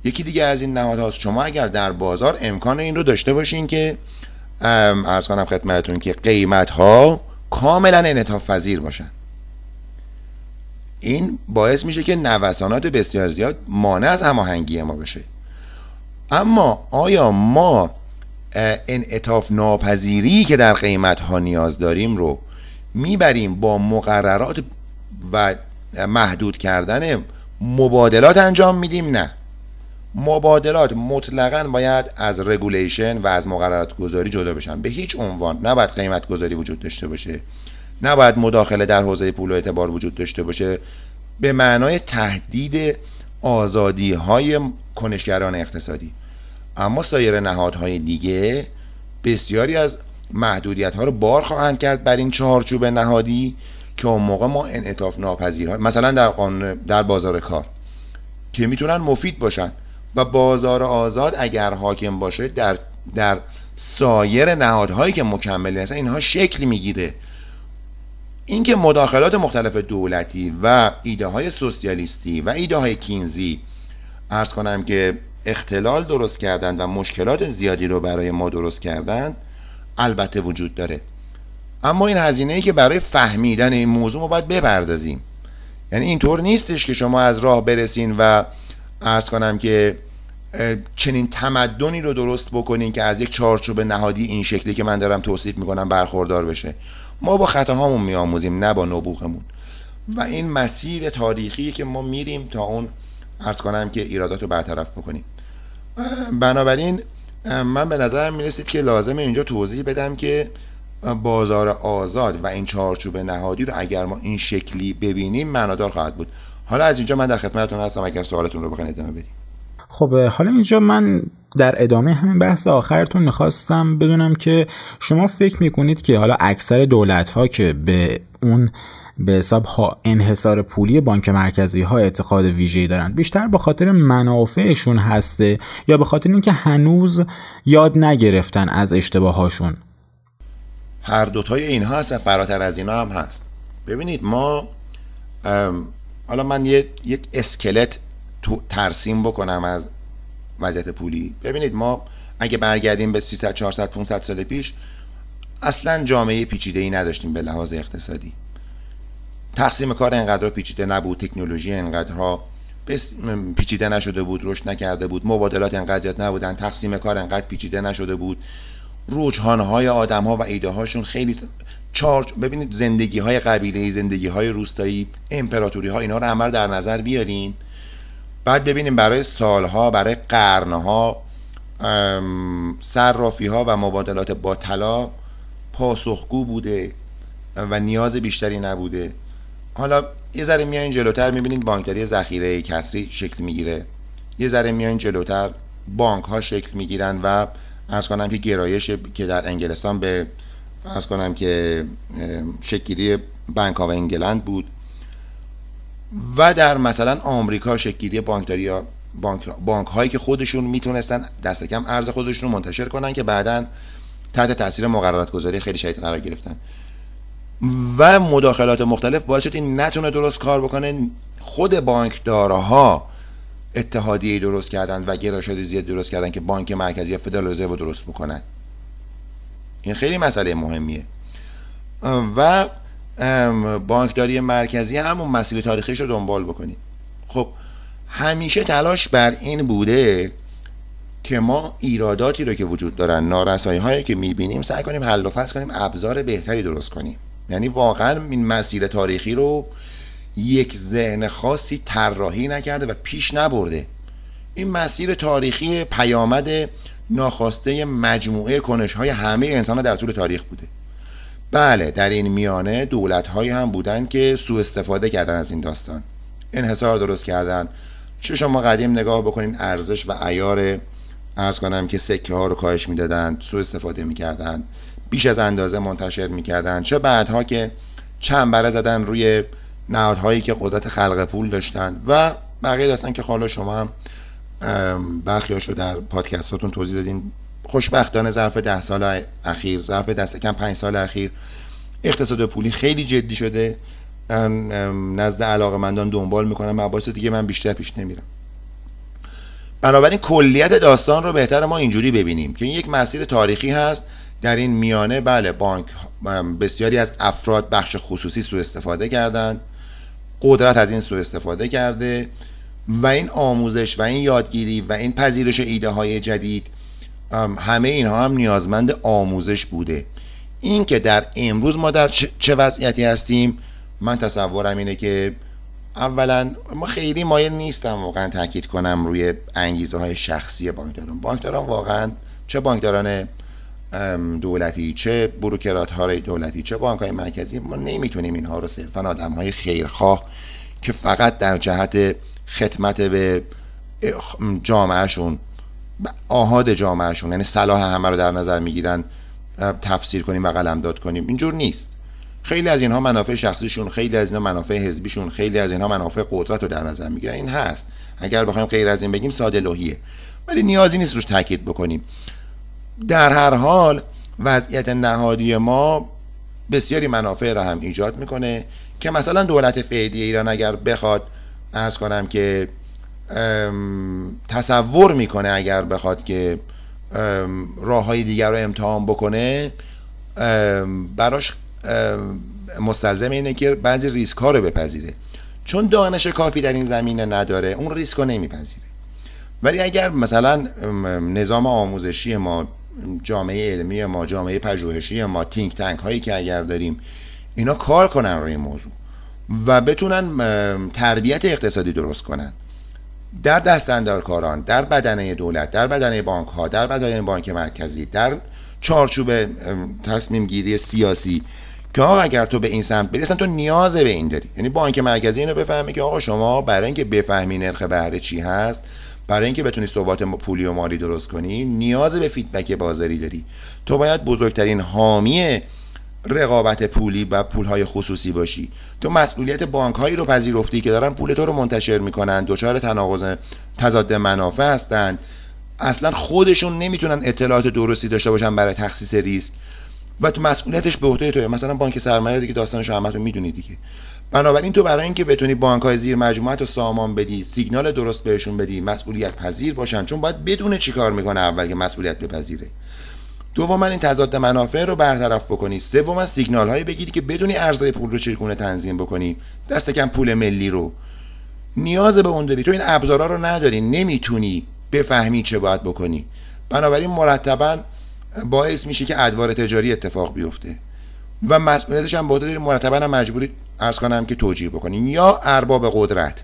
یکی دیگه از این نهادهاست شما اگر در بازار امکان این رو داشته باشین که ارز کنم خدمتتون که قیمت ها کاملا انعطاف پذیر باشن. این باعث میشه که نوسانات بسیار زیاد مانع از هماهنگی ما بشه. اما آیا ما انعطاف ناپذیری که در قیمت ها نیاز داریم رو می‌بریم با مقررات و محدود کردن مبادلات انجام میدیم؟ نه. مبادلات مطلقا باید از رگولیشن و از مقررات گذاری جدا بشن. به هیچ عنوان نباید قیمت گذاری وجود داشته باشه. نباید مداخله در حوزه پول و اعتبار وجود داشته باشه. به معنای تهدید آزادی های کنشگران اقتصادی. اما سایر نهادهای دیگه بسیاری از محدودیت ها رو بار خواهند کرد بر این چهارچوب نهادی که اون موقع ما انعطاف ناپذیر مثلا در قانون در بازار کار. که می‌تونن مفید باشن. و بازار آزاد اگر حاکم باشه در در سایر نهادهایی که مکملی هستن اینها شکل می‌گیره. اینکه مداخلات مختلف دولتی و ایده های سوسیالیستی و ایده های کینزی ارز کنم که اختلال درست کردند و مشکلات زیادی رو برای ما درست کردند البته وجود داره. اما این هزینه ای که برای فهمیدن این موضوع ما باید بپردازیم. یعنی اینطور نیستش که شما از راه برسین و ارز کنم که چنین تمدنی رو درست بکنین که از یک چارچوب نهادی این شکلی که من دارم توصیف می‌کنم برخوردار بشه. ما با خطاهامون میآموزیم نه با نبوغمون. و این مسیر تاریخی که ما میریم تا اون ارز کنم که ایرادات رو برطرف بکنیم. بنابراین من به نظرم می‌رسید که لازمه اینجا توضیح بدم که بازار آزاد و این چارچوب نهادی رو اگر ما این شکلی ببینیم معنادار خواهد بود. حالا از اینجا من در خدمتتون هستم اگر سوالتون رو بخواید ادامه بدید خب حالا اینجا من در ادامه همین بحث آخرتون می‌خواستم بدونم که شما فکر می‌کنید که حالا اکثر دولت ها که به اون به حساب انحصار پولی بانک مرکزی ها اعتقاد ویژه‌ای دارن بیشتر به خاطر منافعشون هسته یا به خاطر اینکه هنوز یاد نگرفتن از اشتباهاشون هر دوتای اینها هست فراتر از اینا هم هست. ببینید ما حالا من یک اسکلت تو ترسیم بکنم از وضعیت پولی. ببینید ما اگه برگردیم به 300 400 500 سال پیش اصلا جامعه پیچیده ای نداشتیم به لحاظ اقتصادی. تقسیم کار انقدر پیچیده نبود تکنولوژی انقدرها پیچیده نشده بود رشد نکرده بود مبادلات انقدر زیاد نبودن تقسیم کار انقدر پیچیده نشده بود. رجحان های آدم ها و ایده هاشون خیلی چارج ببینید زندگی های قبیله زندگی های روستایی امپراتوری ها اینا رو همه در نظر بیارین. بعد ببینیم برای سالها برای قرنها صرافی ها و مبادلات با طلا پاسخگو بوده و نیاز بیشتری نبوده. حالا یه ذره میایین جلوتر می‌بینید بانکداری ذخیره کسری شکل می‌گیره. یه ذره میایین جلوتر بانک ها شکل می‌گیرن و ارز کنم که گرایش که در انگلستان به ارز کنم که شکلی بانک ها و انگلند بود. و در مثلا آمریکا شکلی بانکداری بانک, بانک هایی که خودشون می‌تونستن دست کم ارز خودشون رو منتشر کنن که بعدا تحت تاثیر مقررات گذاری خیلی شدید قرار گرفتن. و مداخلات مختلف باعث شد این نتونه درست کار بکنه. خود بانکدارها اتحادیه درست کردن و گرایشات زیاد درست کردن که بانک مرکزی یا فدرال رزرو درست بکنن. این خیلی مسئله مهمیه. و بانکداری مرکزی همون مسیر تاریخیش رو دنبال بکنید خب همیشه تلاش بر این بوده که ما ایراداتی رو که وجود دارن نارسایی هایی که می‌بینیم سعی کنیم حل و فصل کنیم ابزار بهتری درست کنیم. یعنی واقعا این مسیر تاریخی رو یک ذهن خاصی طراحی نکرده و پیش نبرده. این مسیر تاریخی پیامد ناخواسته مجموعه کنش های همه انسان در طول تاریخ بوده. بله در این میانه دولت های هم بودن که سوء استفاده کردن از این داستان. انحصار درست کردن. چه شما قدیم نگاه بکنین ارزش و ایار ارز کنم که سکه ها رو کاهش می‌دادن سوء استفاده می‌کردن بیش از اندازه منتشر می‌کردن. چه بعدها که چنبره زدن روی نهادهایی که قدرت خلق پول داشتن و بقیه داستان که حالا شما هم برخیاشو در پادکستاتون توضیح دادین. خوشبختانه ظرف ده سال اخیر ظرف دست کم پنج سال اخیر اقتصاد پولی خیلی جدی شده. نزد علاقه مندان دنبال می‌کنم مباحث دیگه من بیشتر پیش نمیرم. بنابراین کلیت داستان رو بهتر ما اینجوری ببینیم که این یک مسیر تاریخی هست. در این میانه بله بانک بسیاری از افراد بخش خصوصی سوء استفاده کردند قدرت از این سوء استفاده کرده و این آموزش و این یادگیری و این پذیرش ایده های جدید همه اینها هم نیازمند آموزش بوده. این که در امروز ما در چه وضعیتی هستیم من تصورم اینه که اولا ما خیلی مایل نیستم واقعا تاکید کنم روی انگیزه های شخصی بانکداران. بانکداران واقعا چه بانکداران دولتی چه بروکرات های دولتی چه بانک های مرکزی ما نمی‌تونیم اینها رو صرفا آدم های خیرخواه که فقط در جهت خدمت به جامعهشون آهاد جامعهشون یعنی صلاح همه رو در نظر می‌گیرن تفسیر کنیم و قلمداد کنیم. اینجور نیست. خیلی از اینها منافع شخصیشون خیلی از اینها منافع حزبیشون خیلی از اینها منافع قدرت رو در نظر می‌گیرن. این هست. اگر بخوایم غیر از این بگیم ساده لوحیه. ولی نیازی نیست روش تاکید بکنیم. در هر حال وضعیت نهادی ما بسیاری منافع را هم ایجاد می‌کنه که مثلا دولت فعلی ایران اگر بخواد ارز کنم که تصور می‌کنه اگر بخواد که راه های دیگر رو امتحان بکنه براش مستلزم اینه که بعضی ریسک ها رو بپذیره. چون دانش کافی در این زمینه نداره اون ریسک رو نمیپذیره. ولی اگر مثلا نظام آموزشی ما جامعه علمی ما جامعه پژوهشی ما تینک تنک هایی که اگر داریم اینا کار کنن روی موضوع و بتونن تربیت اقتصادی درست کنن. در کاران در بدنه دولت در بدنه بانک ها در بدنه بانک مرکزی در چارچوب تصمیم گیری سیاسی که آقا اگر تو به این سمت بری تو نیاز به این داری. یعنی بانک مرکزی اینو بفهمه که آقا شما برای اینکه بفهمی نرخ بهره چی هست برای اینکه بتونی ثبات پولی و مالی درست کنی نیاز به فیدبک بازاری داری. تو باید بزرگترین حامی رقابت پولی و پولهای خصوصی باشی. تو مسئولیت بانک هایی رو پذیرفتی که دارن پول تو رو منتشر می‌کنن دچار تناقض تضاد منافع هستن. اصلا خودشون نمی‌تونن اطلاعات درستی داشته باشن برای تخصیص ریسک. و تو مسئولیتش به عهده توه. مثلا بانک سرمایه دیگه داستانش رو می‌دونی دیگه. بنابراین تو برای اینکه بتونی بانک های زیر مجموعه سامان بدی سیگنال درست بهشون بدی مسئولیت پذیر باشن چون باید بدونه چی کار می‌کنه اول که مسئولیت بپذیره. دوم این تضاد منافع رو برطرف بکنی. سوم سیگنال هایی بگیری که بدونی ارزهای پول رو چگونه تنظیم بکنی. دست کم پول ملی رو. نیاز به اون داری. تو این ابزارا رو نداری. نمی‌تونی بفهمی چه باید بکنی. بنابراین مرتبا باعث میشه که ادوار تجاری اتفاق بیفته. و مسئولیتش هم بوده داری. مرتبا هم مجبوری ارز کنم که توجیه بکنین یا ارباب قدرت.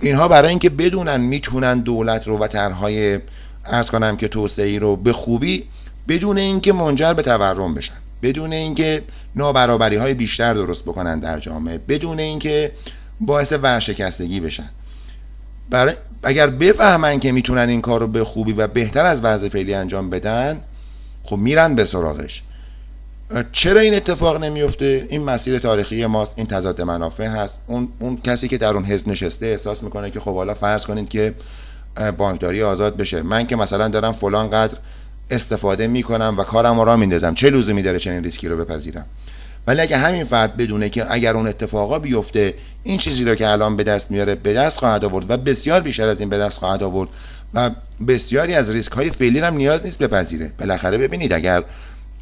اینها برای اینکه بدونن می‌تونن دولت رو و طرحهای ارز کنم که توسعه رو به خوبی بدون اینکه منجر به تورم بشن بدون اینکه نابرابری های بیشتر درست بکنن در جامعه بدون اینکه باعث ورشکستگی بشن. برای اگر بفهمن که می‌تونن این کار رو به خوبی و بهتر از وضع فعلی انجام بدن خب میرن به سراغش. چرا این اتفاق نمیفته این مسیر تاریخی ماست این تضاد منافع هست. اون, اون کسی که در اون حزب نشسته احساس می‌کنه که خب حالا فرض کنید که بانکداری آزاد بشه. من که مثلا دارم فلان قدر استفاده می‌کنم و کارم را میندازم چه لزومی داره چنین ریسکی رو بپذیرم؟ ولی اگه همین فرد بدونه که اگر اون اتفاقا بیفته این چیزی رو که الان به دست میاره به دست خواهد آورد و بسیار بیشتر از این به دست خواهد آورد و بسیاری از ریسک های فعلی هم نیاز نیست بپذیره. بالاخره ببینید اگر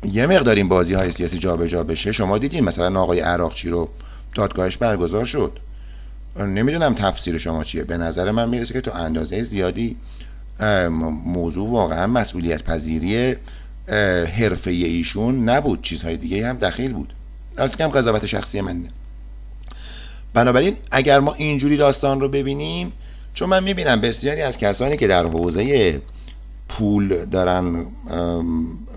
یه مقدار این بازی های سیاسی جابجا جا بشه شما دیدین مثلا آقای عراقچی رو دادگاهش برگزار شد. نمی‌دونم تفسیر شما چیه. به نظر من می‌رسه که تو اندازه زیادی موضوع واقعا مسئولیت پذیری حرفه ایشون نبود چیزهای دیگه هم دخیل بود از کم قضاوت شخصی من نه. بنابراین اگر ما اینجوری داستان رو ببینیم چون من می‌بینم بسیاری از کسانی که در حوزه پول دارن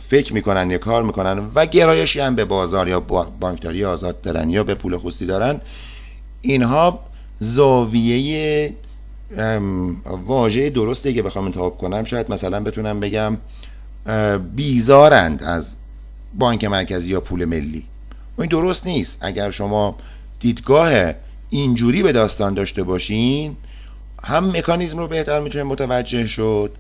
فکر می‌کنن یا کار می‌کنن و گرایشی هم به بازار یا بانکداری آزاد دارن یا به پول خصوصی دارن اینها زاویه واژه درسته که بخوام انتخاب کنم شاید مثلا بتونم بگم بیزارند از بانک مرکزی یا پول ملی. این درست نیست. اگر شما دیدگاه اینجوری به داستان داشته باشین هم مکانیزم رو بهتر می‌تونه متوجه شد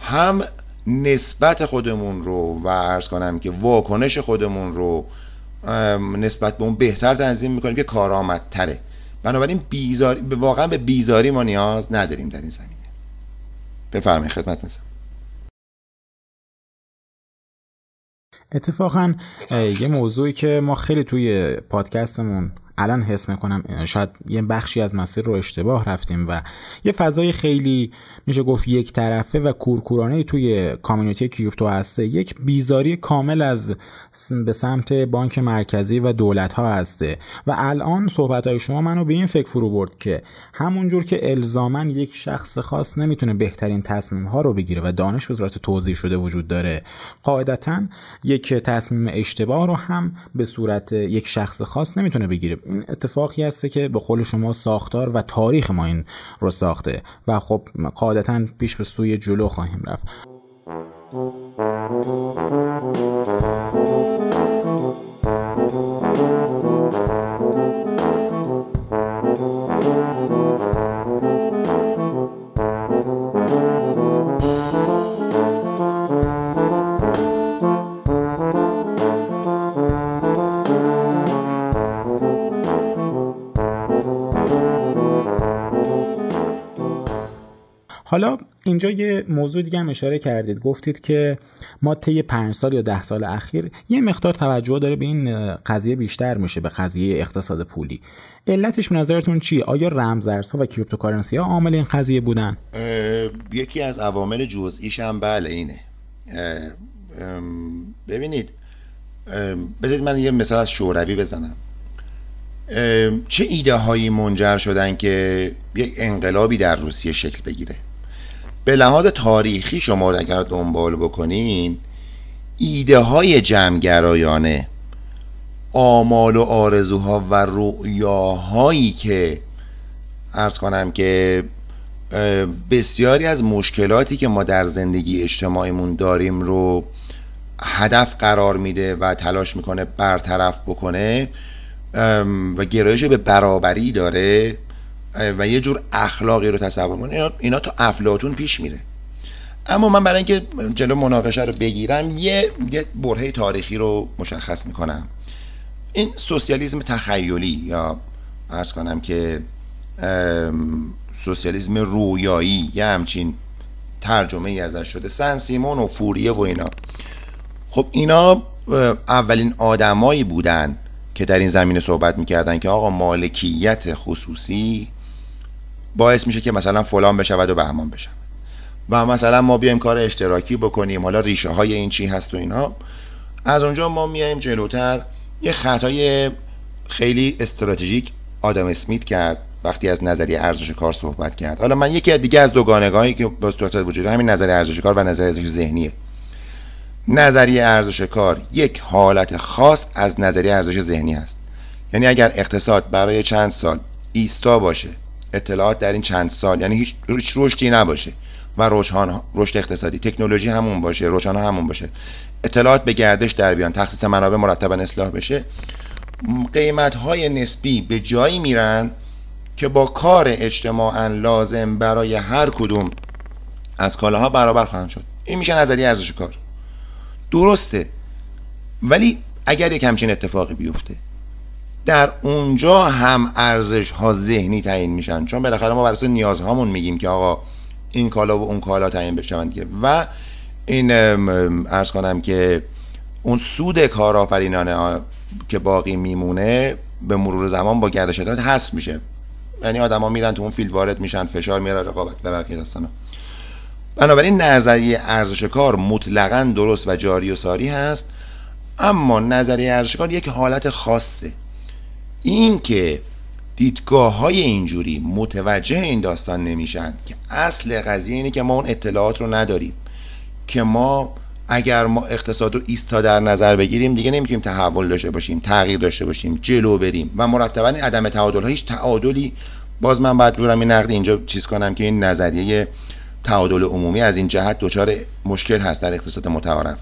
هم نسبت خودمون رو و ارز کنم که واکنش خودمون رو نسبت به اون بهتر تنظیم می‌کنیم که کارآمدتره. بنابراین بیزاری واقعا به بیزاری ما نیاز نداریم در این زمینه. بفرمایید خدمت نزم اتفاقا یه موضوعی که ما خیلی توی پادکستمون الان حس می‌کنم شاید یه بخشی از مسیر رو اشتباه رفتیم و یه فضای خیلی میشه گفت یک طرفه و کورکورانه توی کامیونیتی کریپتو هسته. یک بیزاری کامل از به سمت بانک مرکزی و دولت ها هسته. و الان صحبت های شما منو به این فکر فرو برد که همونجور که الزامن یک شخص خاص نمی‌تونه بهترین تصمیم ها رو بگیره و دانش به صورت توضیح شده وجود داره قاعدتا یک تصمیم اشتباه رو هم به صورت یک شخص خاص نمی‌تونه بگیره. این اتفاقی هسته که به قول شما ساختار و تاریخ ما این رو ساخته و خب قاعدتا پیش به سوی جلو خواهیم رفت. حالا اینجا یه موضوع دیگه هم اشاره کردید. گفتید که ما طی پنج سال یا ده سال اخیر یه مقدار توجه داره به این قضیه بیشتر میشه به قضیه اقتصاد پولی. علتش نظرتون چیه؟ آیا رمزارزها و کریپتوکارنسی ها عامل این قضیه بودن؟ یکی از عوامل جزئیش هم بله اینه. ببینید بذارید من یه مثال از شوروی بزنم. چه ایده هایی منجر شدن که یک انقلابی در روسیه شکل بگیره؟ به لحاظ تاریخی شما اگر دنبال بکنین ایده های جمعگرایانه آمال و آرزوها و رؤیاهایی که ارز کنم که بسیاری از مشکلاتی که ما در زندگی اجتماعیمون داریم رو هدف قرار میده و تلاش می‌کنه برطرف بکنه و گرایش به برابری داره. و یه جور اخلاقی رو تصور کنه اینا, تو افلاتون پیش میره. اما من برای اینکه جلو مناقشه رو بگیرم یه, یه برهه تاریخی رو مشخص می‌کنم. این سوسیالیسم تخیلی یا ارز کنم که سوسیالیسم رویایی یه همچین ترجمه ای ازش شده. سن سیمون و فوریه و اینا. خب اینا اولین آدمایی بودن که در این زمینه صحبت می‌کردن که آقا مالکیت خصوصی باعث میشه که مثلا فلان بشود و بهمان بشود و مثلا ما بیایم کار اشتراکی بکنیم حالا ریشه های این چی هست و اینا. از اونجا ما میایم جلوتر. یه خطای خیلی استراتژیک آدم اسمیت کرد وقتی از نظریه ارزش کار صحبت کرد. حالا من یکی دیگه از دوگانگاهی که با وجود همین نظریه ارزش کار و نظریه ارزش ذهنیه. نظریه ارزش کار یک حالت خاص از نظریه ارزش ذهنی است. یعنی اگر اقتصاد برای چند سال ایستا باشه اطلاعات در این چند سال یعنی هیچ رشدی نباشه و روشان رشد اقتصادی تکنولوژی همون باشه روشان همون باشه. اطلاعات به گردش در بیان. تخصیص منابع مرتبا اصلاح بشه. قیمت های نسبی به جایی میرن که با کار اجتماعا لازم برای هر کدوم از کالاها برابر خواهند شد. این میشه نظریه ارزش کار. درسته. ولی اگر یک همچین اتفاقی بیفته در اونجا هم ارزش ها ذهنی تعیین میشن. چون بالاخره ما برای نیازهامون میگیم که آقا این کالا و اون کالا تعیین بشوند دیگه و این ارز کنم که اون سود کارآفرینانه که باقی میمونه به مرور زمان با گردش داد هست میشه. یعنی آدما میرن تو اون فیلد وارد میشن فشار میاره رقابت. و بقیه داستانا بنابراین نظریه ارزش کار مطلقا درست و جاری و ساری هست اما نظریه ارزش کار یک حالت خاصه. این که دیدگاه های اینجوری متوجه این داستان نمیشن که اصل قضیه اینه که ما اون اطلاعات رو نداریم. که ما اگر ما اقتصاد رو ایستا در نظر بگیریم دیگه نمی‌تونیم تحول داشته باشیم تغییر داشته باشیم جلو بریم. و مرتبا عدم تعادل هیچ تعادلی باز من باید دورم این نقد اینجا چیز کنم که این نظریه تعادل عمومی از این جهت دچار مشکل هست در اقتصاد متعارف.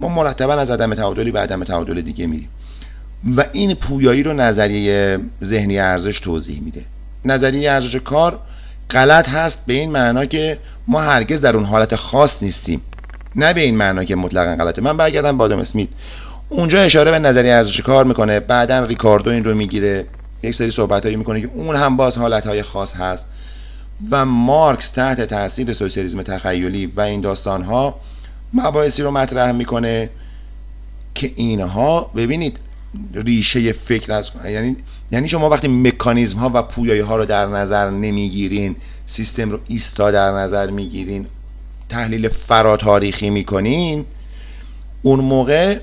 ما مرتبا از عدم تعادلی به عدم تعادل دیگه میریم. و این پویایی رو نظریه ذهنی ارزش توضیح میده. نظریه ارزش کار غلط هست به این معنا که ما هرگز در اون حالت خاص نیستیم. نه به این معنا که مطلقا غلطه. من برگردم بادم اسمیت. اونجا اشاره به نظریه ارزش کار می‌کنه. بعدا ریکاردو این رو می‌گیره. یک سری صحبت هایی می‌کنه که اون هم باز حالت های خاص هست. و مارکس تحت تاثیر سوسیالیسم تخیلی و این داستان ها مباحثی رو مطرح می‌کنه که اینها ببینید ریشه فکر از یعنی یعنی شما وقتی مکانیزم ها و پویایی ها رو در نظر نمی‌گیرین سیستم رو ایستا در نظر می‌گیرین تحلیل فراتاریخی می‌کنین اون موقع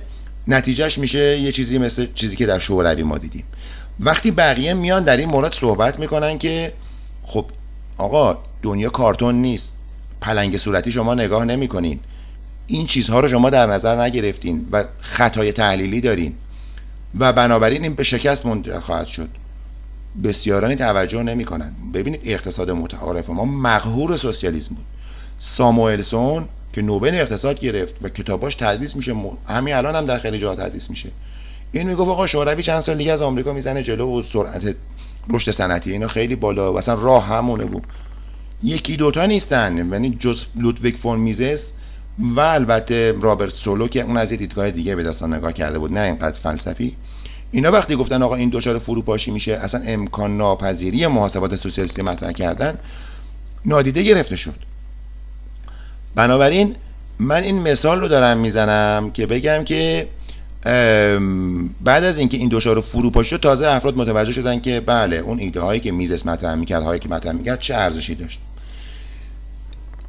نتیجهش میشه یه چیزی مثل چیزی که در شوروی ما دیدیم. وقتی بقیه میان در این مورد صحبت می‌کنن که خب آقا دنیا کارتون نیست. پلنگ صورتی شما نگاه نمی‌کنین. این چیزها رو شما در نظر نگرفتین و خطای تحلیلی دارین. و بنابراین این به شکست منجر خواهد شد. بسیارانی توجه نمی‌کنن ببینید اقتصاد متعارف ما مقهور سوسیالیسم بود. ساموئلسون که نوبل اقتصاد گرفت و کتاباش تدریس میشه همین الان هم در خیلی جا تدریس میشه. این می‌گفت آقا شوروی چند سال دیگه از آمریکا می‌زنه جلو و سرعت رشد صنعتی اینا خیلی بالا و اصلا راه همونه بود. یکی دوتا نیستن. یعنی جز لودویک فون میزس و البته رابرت سولو که اون از یه دیدگاه دیگه به داستان نگاه کرده بود نه اینقدر فلسفی. اینا وقتی گفتن آقا این دچار فروپاشی میشه اصلا امکان ناپذیری محاسبات سوسیالیستی مطرح کردن نادیده گرفته شد. بنابراین من این مثال رو دارم می‌زنم که بگم که بعد از اینکه این دچار فروپاشی شد تازه افراد متوجه شدن که بله اون ایده هایی که میزس مطرح می‌کرد هایی که مطرح می‌کرد چه ارزشی داشت.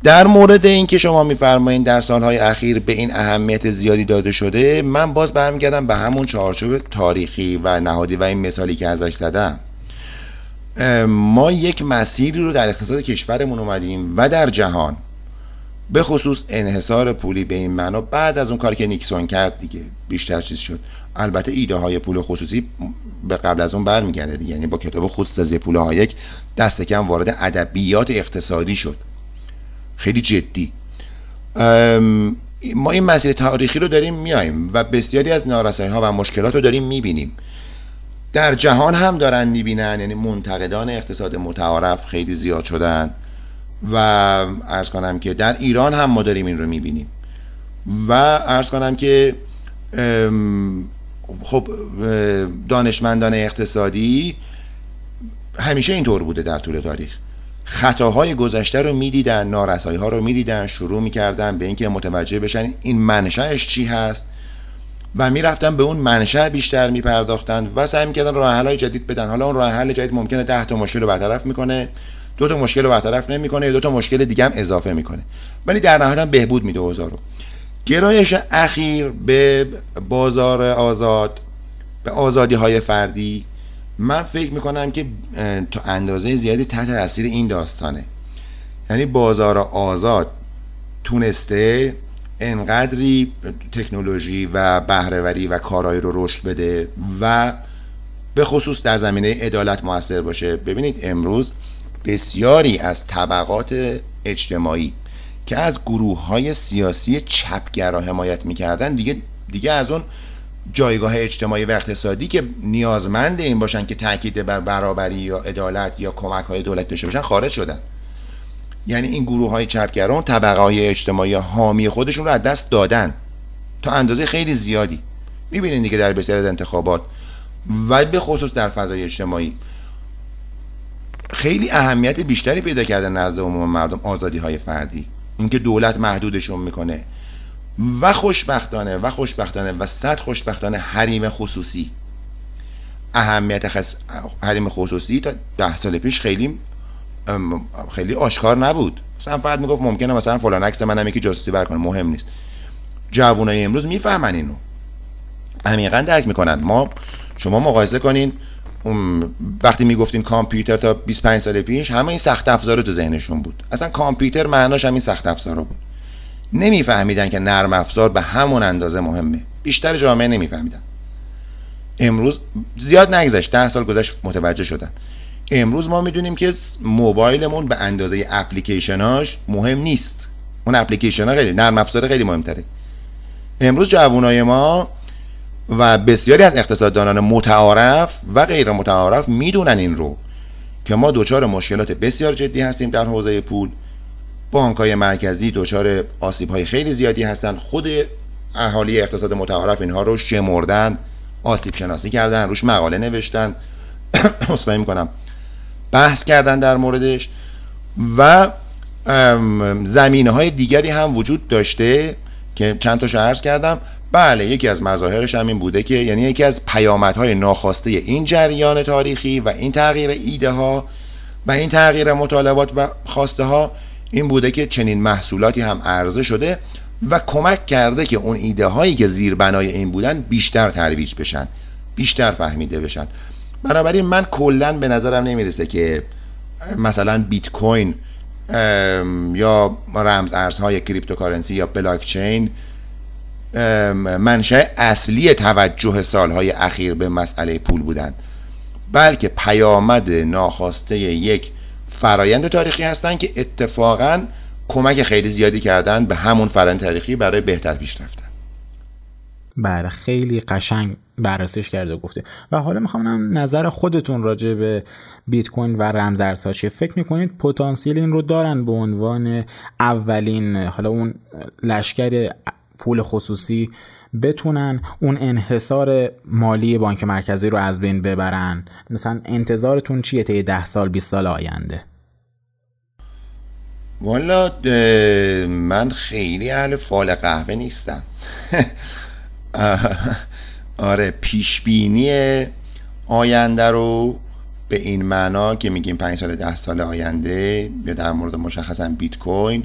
در مورد اینکه شما میفرمایید در سالهای اخیر به این اهمیت زیادی داده شده من باز برمیگردم به همون چارچوب تاریخی و نهادی و این مثالی که ازش زدم. ما یک مسیری رو در اقتصاد کشورمون اومدیم و در جهان به خصوص انحصار پولی به این معنا بعد از اون کاری که نیکسون کرد دیگه بیشتر چیز شد. البته ایده های پول خصوصی به قبل از اون برمیگرده دیگه یعنی با کتاب خودسازی پول هایک دست کم وارد ادبیات اقتصادی شد. خیلی جدی. ما این مسیر تاریخی رو داریم میایم و بسیاری از نارسایی ها و مشکلات رو داریم می‌بینیم. در جهان هم دارن می‌بینن یعنی منتقدان اقتصاد متعارف خیلی زیاد شدن و ارز کنم که در ایران هم ما داریم این رو می‌بینیم. و ارز کنم که خب دانشمندان اقتصادی همیشه اینطور بوده در طول تاریخ. خطاهای گذشته رو می‌دیدن نارسایی ها رو می‌دیدن شروع می‌کردن به اینکه متوجه بشن این منشأش چی هست. و می‌رفتن به اون منشأ بیشتر میپرداختن و سعی می‌کردن راه حل جدید بدن. حالا اون راه حل جدید ممکنه 10 تا مشکل رو برطرف می‌کنه دو تا مشکل رو برطرف نمی‌کنه دو تا مشکل دیگه هم اضافه می‌کنه. ولی در نهایت هم بهبود میده اوضاع رو. گرایش اخیر به بازار آزاد به آزادی های فردی من فکر می‌کنم که تا اندازه زیادی تحت تاثیر این داستانه. یعنی بازار آزاد تونسته انقدری تکنولوژی و بهرهوری و کارایی رو رشد بده و به خصوص در زمینه عدالت موثر باشه. ببینید امروز بسیاری از طبقات اجتماعی که از گروه های سیاسی چپگرا حمایت می‌کردن دیگه دیگه از اون جایگاه اجتماعی و اقتصادی که نیازمند این باشن که تاکید بر برابری یا عدالت یا کمک های دولت داشته باشن خارج شدن. یعنی این گروه های چپگران طبقه های اجتماعی حامی خودشون رو از دست دادن. تا اندازه خیلی زیادی. می‌بینید دیگه در بسیار از انتخابات. و به خصوص در فضای اجتماعی. خیلی اهمیت بیشتری پیدا کرده نزد عموم مردم آزادی های فردی. اینکه دولت محدودشون می‌کنه. و خوشبختانه و خوشبختانه و صد خوشبختانه حریم خصوصی. اهمیت خص... حریم خصوصی تا ده سال پیش خیلی خیلی آشکار نبود. مثلا فقط می‌گفت ممکنه مثلا فلان عکس منم یکی جاسوسی برکنه مهم نیست. جوانای امروز می‌فهمن اینو. عمیقا درک می‌کنن. ما شما مقایسه کنین. وقتی می‌گفتین کامپیوتر تا 25 سال پیش همه این سخت افزار تو ذهنشون بود. اصلا کامپیوتر معناش همین سخت افزار بود. نمیفهمیدن که نرم افزار به همون اندازه مهمه. بیشتر جامعه نمیفهمیدن. امروز زیاد نگذشت ده سال گذشت متوجه شدن. امروز ما می‌دونیم که موبایلمون به اندازه اپلیکیشناش مهم نیست. اون اپلیکیشن ها خیلی نرم افزار خیلی مهمتره. امروز جوانای ما و بسیاری از اقتصاددانان متعارف و غیر متعارف می‌دونن این رو که ما دچار مشکلات بسیار جدی هستیم در حوزه پول. بانک های مرکزی دچار آسیب های خیلی زیادی هستند خود اهالی اقتصاد متعارف اینها رو شمردن آسیب شناسی کردن روش مقاله نوشتن. (coughs) اصلاحی می‌کنم. بحث کردن در موردش و زمینه های دیگری هم وجود داشته که چند تا عرض کردم. بله یکی از مظاهرش هم این بوده که یعنی یکی از پیامدهای ناخواسته این جریان تاریخی و این تغییر ایده ها و این تغییر مطالبات و خواسته ها این بوده که چنین محصولاتی هم عرضه شده و کمک کرده که اون ایده هایی که زیر بنای این بودن بیشتر ترویج بشن بیشتر فهمیده بشن. بنابراین من کلا به نظرم نمی‌رسه که مثلا بیت کوین یا رمز ارزهای cryptocurrency یا بلاک چین منشأ اصلی توجه سالهای اخیر به مسئله پول بودن. بلکه پیامد ناخواسته یک فرایند تاریخی هستند که اتفاقا کمک خیلی زیادی کردن به همون فرایند تاریخی برای بهتر پیش رفتن. بله خیلی قشنگ بررسیش کرده گفته. و حالا می‌خوام نظر خودتون راجع به بیت کوین و رمزارزها چیه. فکر می‌کنید پتانسیل این رو دارن به عنوان اولین حالا اون لشکر پول خصوصی بتونن اون انحصار مالی بانک مرکزی رو از بین ببرن؟ مثلا انتظارتون چیه طی ده سال 20 سال آینده؟ والا من خیلی اهل فال قهوه نیستم. (laughs) آره پیشبینی آینده رو به این معنا که میگیم پنج سال ده سال آینده یا در مورد مشخصا بیت کوین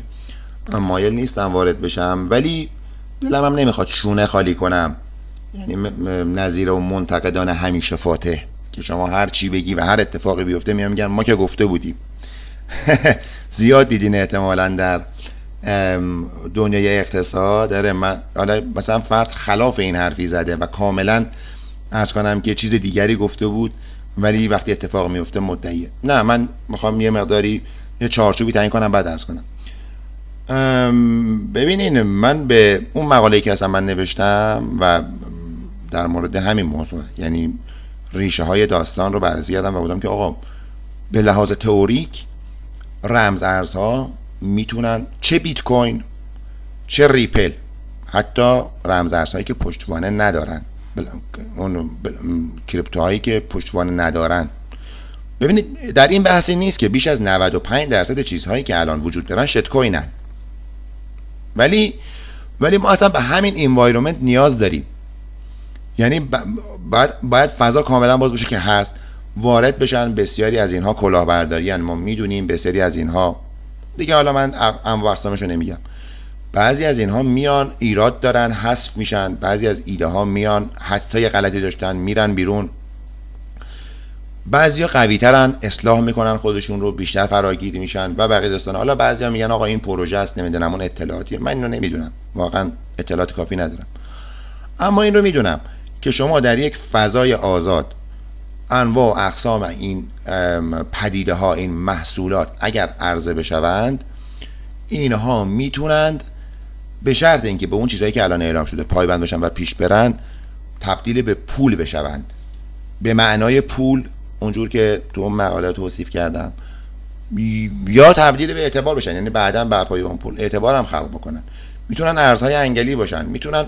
مایل نیستم وارد بشم. ولی دلم هم نمی‌خواد شونه خالی کنم. یعنی نظیر و منتقدان همیشه فاتح که شما هر چی بگی و هر اتفاقی بیفته میام میگن ما که گفته بودیم. (laughs) زیاد دیدین احتمالا در دنیای اقتصاد. داره من حالا مثلا فرد خلاف این حرفی زده و کاملا ارز کنم که چیز دیگری گفته بود ولی وقتی اتفاق میفته مدعیه. نه من می‌خوام یه مقداری یه چارچوبی تعیین کنم بعد ارز کنم. ببینین من به اون مقاله که اصلا من نوشتم و در مورد همین موضوع یعنی ریشه های داستان رو بررسی کردم و بودم که آقا به لحاظ تئوریک رمز ارزها می‌تونن چه بیت کوین چه ریپل حتی رمز ارزهایی که پشتوانه ندارن. اون کریپتوهایی که پشتوانه ندارن. ببینید در این بحثی نیست که بیش از 95 درصد چیزهایی که الان وجود دارن شت کوینن. ولی ولی ما اصلا به همین انوایرومنت نیاز داریم. یعنی باید, باید فضا کاملا باز بشه که هست. وارد بشن. بسیاری از اینها کلاهبرداری ما می‌دونیم بسیاری از اینها. دیگه حالا من انواع اقسامشو نمیگم. بعضی از اینها میان ایراد دارن حذف میشن. بعضی از ایده ها میان حتی غلطی داشتن میرن بیرون. بعضیا قوی ترن اصلاح می‌کنن خودشون رو بیشتر فراگیر میشن و بقیه داستان حالا بعضیا میگن آقا این پروژه است نمی‌دونم اون اطلاعاتی. من اینو نمی‌دونم. واقعا اطلاعات کافی ندارم. اما این رو می‌دونم که شما در یک فضای آزاد انواع و اقسام این پدیده ها این محصولات اگر عرضه بشوند اینها می‌تونند به شرط اینکه به اون چیزهایی که الان اعلام شده پایبند بشن و پیش برن تبدیل به پول بشوند. به معنای پول اونجور که تو اون مقاله توصیف کردم یا تبدیل به اعتبار بشن یعنی بعدا بر پای اون پول اعتبار هم خلق بکنن. می‌تونن ارزهای انگلی باشن می‌تونن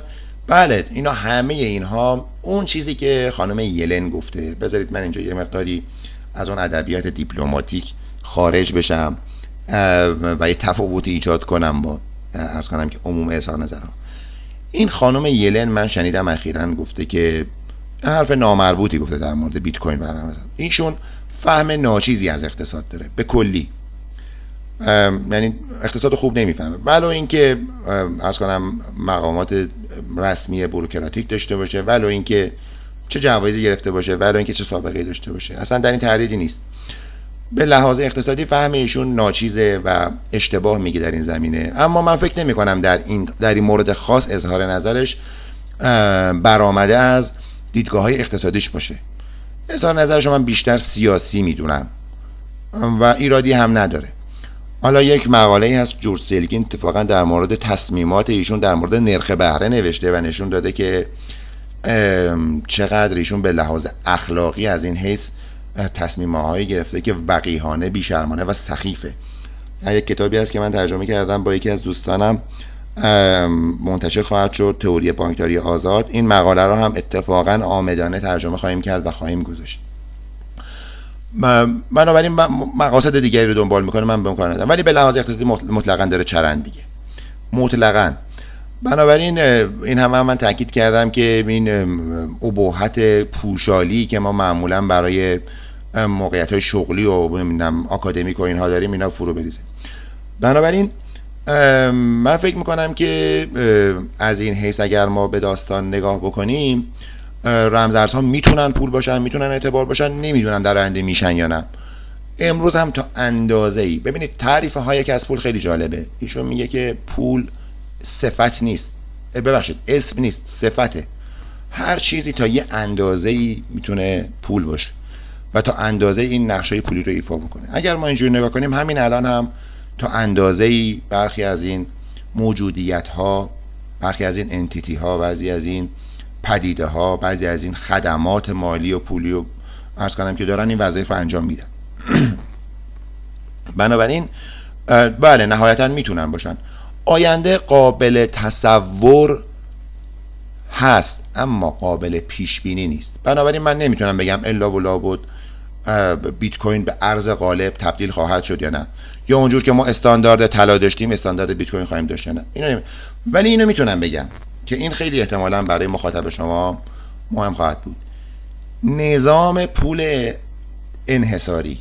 بله اینا همه اینها اون چیزی که خانم یلن گفته بذارید من اینجا یه مقداری از اون ادبیات دیپلماتیک خارج بشم و یه تفاوتی ایجاد کنم با ارز کنم که عموم اظهار نظرها. این خانم یلن من شنیدم اخیرا گفته که حرف نامربوطی گفته در مورد بیت کوین برنامه. اینشون فهم ناچیزی از اقتصاد داره به کلی. یعنی اقتصاد خوب نمی‌فهمه. ولو اینکه از کنم مقامات رسمی بروکراتیک داشته باشه ولو اینکه چه جوایزی گرفته باشه ولو اینکه چه سابقه داشته باشه. اصلا در این تردیدی نیست. به لحاظ اقتصادی فهم ایشون ناچیزه و اشتباه میگه در این زمینه. اما من فکر نمی کنم در این در این مورد خاص اظهار نظرش برآمده از دیدگاه های اقتصادیش باشه. اظهار نظرش من بیشتر سیاسی می‌دونم. و ایرادی هم نداره. حالا یک مقاله هست جورج سلگین اتفاقا در مورد تصمیمات ایشون در مورد نرخ بهره نوشته و نشون داده که چقدر ایشون به لحاظ اخلاقی از این حیث تصمیم هایی گرفته که وقیهانه بیشرمانه و سخیفه. یک کتابی هست که من ترجمه کردم با یکی از دوستانم منتشر خواهد شد تئوری بانکداری آزاد. این مقاله رو هم اتفاقا آمدانه ترجمه خواهیم کرد و خواهیم گذاشت. بنابراین مقاصد دیگری رو دنبال می‌کنه من به کار ولی به لحاظ اقتصادی مطلقا داره چرند دیگه. مطلقا. بنابراین این هم, هم من تاکید کردم که این ابهت پوشالی که ما معمولا برای موقعیت های شغلی و نمی‌دونم آکادمیک و اینها داریم اینا فرو بریزه. بنابراین من فکر می‌کنم که از این حیث اگر ما به داستان نگاه بکنیم رمزارزها می‌تونن پول باشن می‌تونن اعتبار باشن نمی‌دونم در آینده میشن یا نه. امروز هم تا اندازه ای ببینید تعریف های که از پول خیلی جالبه. ایشون میگه که پول صفت نیست. ببخشید اسم نیست صفته. هر چیزی تا یه اندازه ای می‌تونه پول باشه و تا اندازه این نقشه پولی رو ایفا بکنه. اگر ما اینجوری نگاه کنیم همین الان هم تا اندازه ای برخی از این موجودیت ها برخی از این انتیتی ها بعضی از این پدیده ها بعضی از این خدمات مالی و پولی و ارز کنم که دارن این وظایف رو انجام میدن. (clears throat) بنابراین بله نهایتا می‌تونن باشن. آینده قابل تصور هست اما قابل پیش بینی نیست. بنابراین من نمی‌تونم بگم الا و لابد بیت کوین به ارز غالب تبدیل خواهد شد یا نه. یا اونجور که ما استاندارد طلا داشتیم استاندارد بیت کوین خواهیم داشت یا نه. اینو ولی اینو می‌تونم بگم. که این خیلی احتمالا برای مخاطب شما مهم خواهد بود. نظام پول انحصاری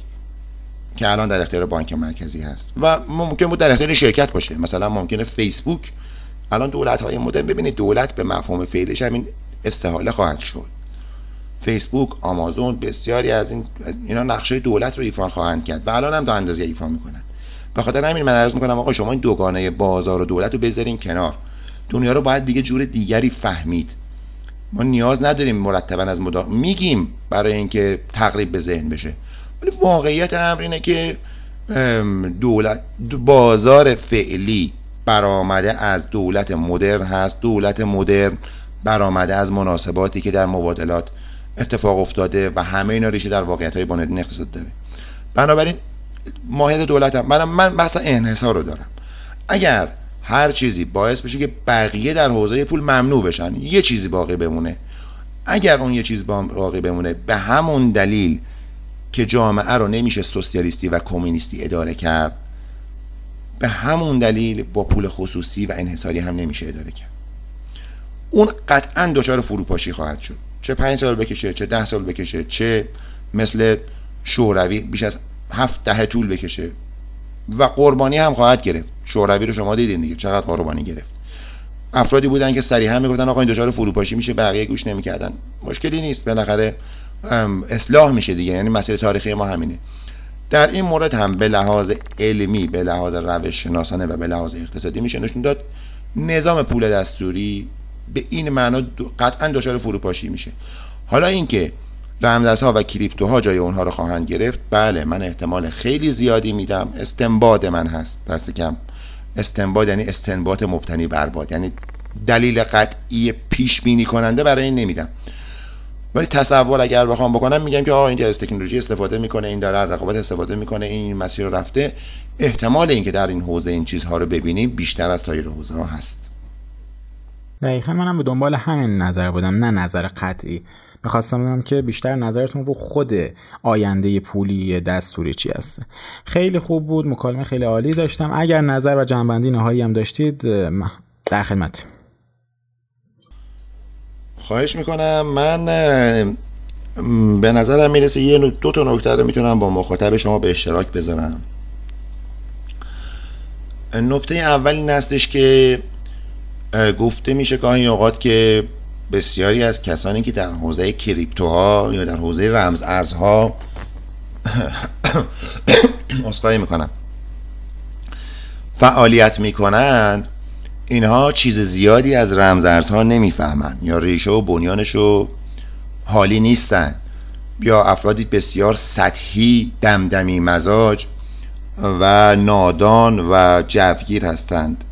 که الان در اختیار بانک مرکزی هست و ممکن بود در اختیار شرکت باشه. مثلا ممکنه فیسبوک الان دولت های مدرن ببینید دولت به مفهوم فعلش همین استحاله خواهد شد. فیسبوک آمازون بسیاری از این اینا نقشه دولت رو ایفا خواهند کرد و الان هم تا اندازه ایفا می‌کنن. به خاطر همین من عرض می‌کنم آقا شما این دوگانه بازار و دولت رو بذارین کنار. دنیا رو باید دیگه جور دیگری فهمید. ما نیاز نداریم مرتبا از مدا... میگیم برای اینکه تقریب به ذهن بشه. ولی واقعیت امر اینه که دولت بازار فعلی برآمده از دولت مدرن هست. دولت مدرن برآمده از مناسباتی که در مبادلات اتفاق افتاده و همه اینا ریشه در واقعیت های بنیادین اقتصاد داره. بنابراین ماهیت دولت هم من من بحث انحصار رو دارم. اگر هر چیزی باعث بشه که بقیه در حوزه پول ممنوع بشن. یه چیزی باقی بمونه. اگر اون یه چیز باقی بمونه به همون دلیل که جامعه رو نمیشه سوسیالیستی و کمونیستی اداره کرد به همون دلیل با پول خصوصی و انحصاری هم نمیشه اداره کرد. اون قطعا دچار فروپاشی خواهد شد. چه پنج سال بکشه چه ده سال بکشه چه مثل شوروی بیش از هفت ده طول بکشه. و قربانی هم خواهد گرفت. شوروی رو شما دیدین دیگه. چقدر قربانی گرفت. افرادی بودن که صریحا می‌گفتن آقا این دچار فروپاشی میشه بقیه گوش نمی‌کردن. مشکلی نیست. بالاخره اصلاح میشه دیگه. یعنی مسیر تاریخی ما همینه. در این مورد هم به لحاظ علمی به لحاظ روش شناسانه و به لحاظ اقتصادی میشه نشون داد. نظام پول دستوری به این معنا قطعا دچار فروپاشی میشه. حالا اینکه رمزها و کریپتوها جای اونها رو خواهند گرفت. بله من احتمال خیلی زیادی میدم. استنباد من هست. دست کم. استنباد یعنی استنباط مبتنی بر باد. یعنی دلیل قطعی پیش بینی کننده برای این نمیدم. ولی تصور اگر بخوام بکنم میگم که آقا این از تکنولوژی استفاده می‌کنه این داره رقابت استفاده می‌کنه این مسیر رو رفته. احتمال اینکه در این حوزه این چیزها رو ببینیم بیشتر از تایر حوزه ها هست. دقیقا منم به دنبال همین نظر بودم نه نظر قطعی. می‌خواستم بدونم که بیشتر نظرتون رو خود آینده پولی دستوری چی هست خیلی خوب بود مکالمه خیلی عالی داشتم. اگر نظر و جنبندی نهایی هم داشتید در خدمت خواهش می‌کنم. من به نظرم می‌رسه یه دو تا نکته رو می‌تونم با مخاطب شما به اشتراک بذارم. نکته اول این که گفته میشه گاهی اوقات که بسیاری از کسانی که در حوزه کریپتوها یا در حوزه رمز ارزها (coughs) اصخایی می‌کنم. فعالیت می‌کنند اینها چیز زیادی از رمز ارزها نمی‌فهمند یا ریشه و بنیانش رو حالی نیستند. یا افرادی بسیار سطحی دمدمی مزاج و نادان و جوگیر هستند.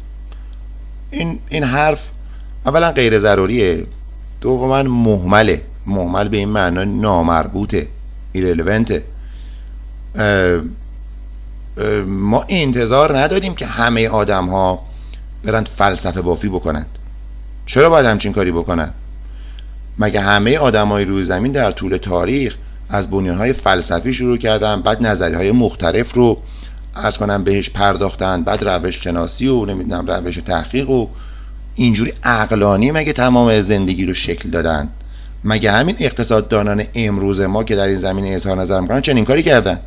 این, این حرف اولا غیر ضروریه. دوما محمله. محمل به این معنا نامربوطه ایرلونته ما انتظار نداریم که همه آدم ها برند فلسفه بافی بکنند چرا باید همچین کاری بکنند مگه همه آدم های روی زمین در طول تاریخ از بنیان های فلسفی شروع کردن بعد نظری های مختلف رو ارز کنم بهش پرداختن بعد روش شناسی و نمی‌دونم روش تحقیق و اینجوری عقلانی مگه تمام زندگی رو شکل دادن؟ مگه همین اقتصاددانان امروز ما که در این زمینه اظهار نظر می‌کنن چنین کاری کردن؟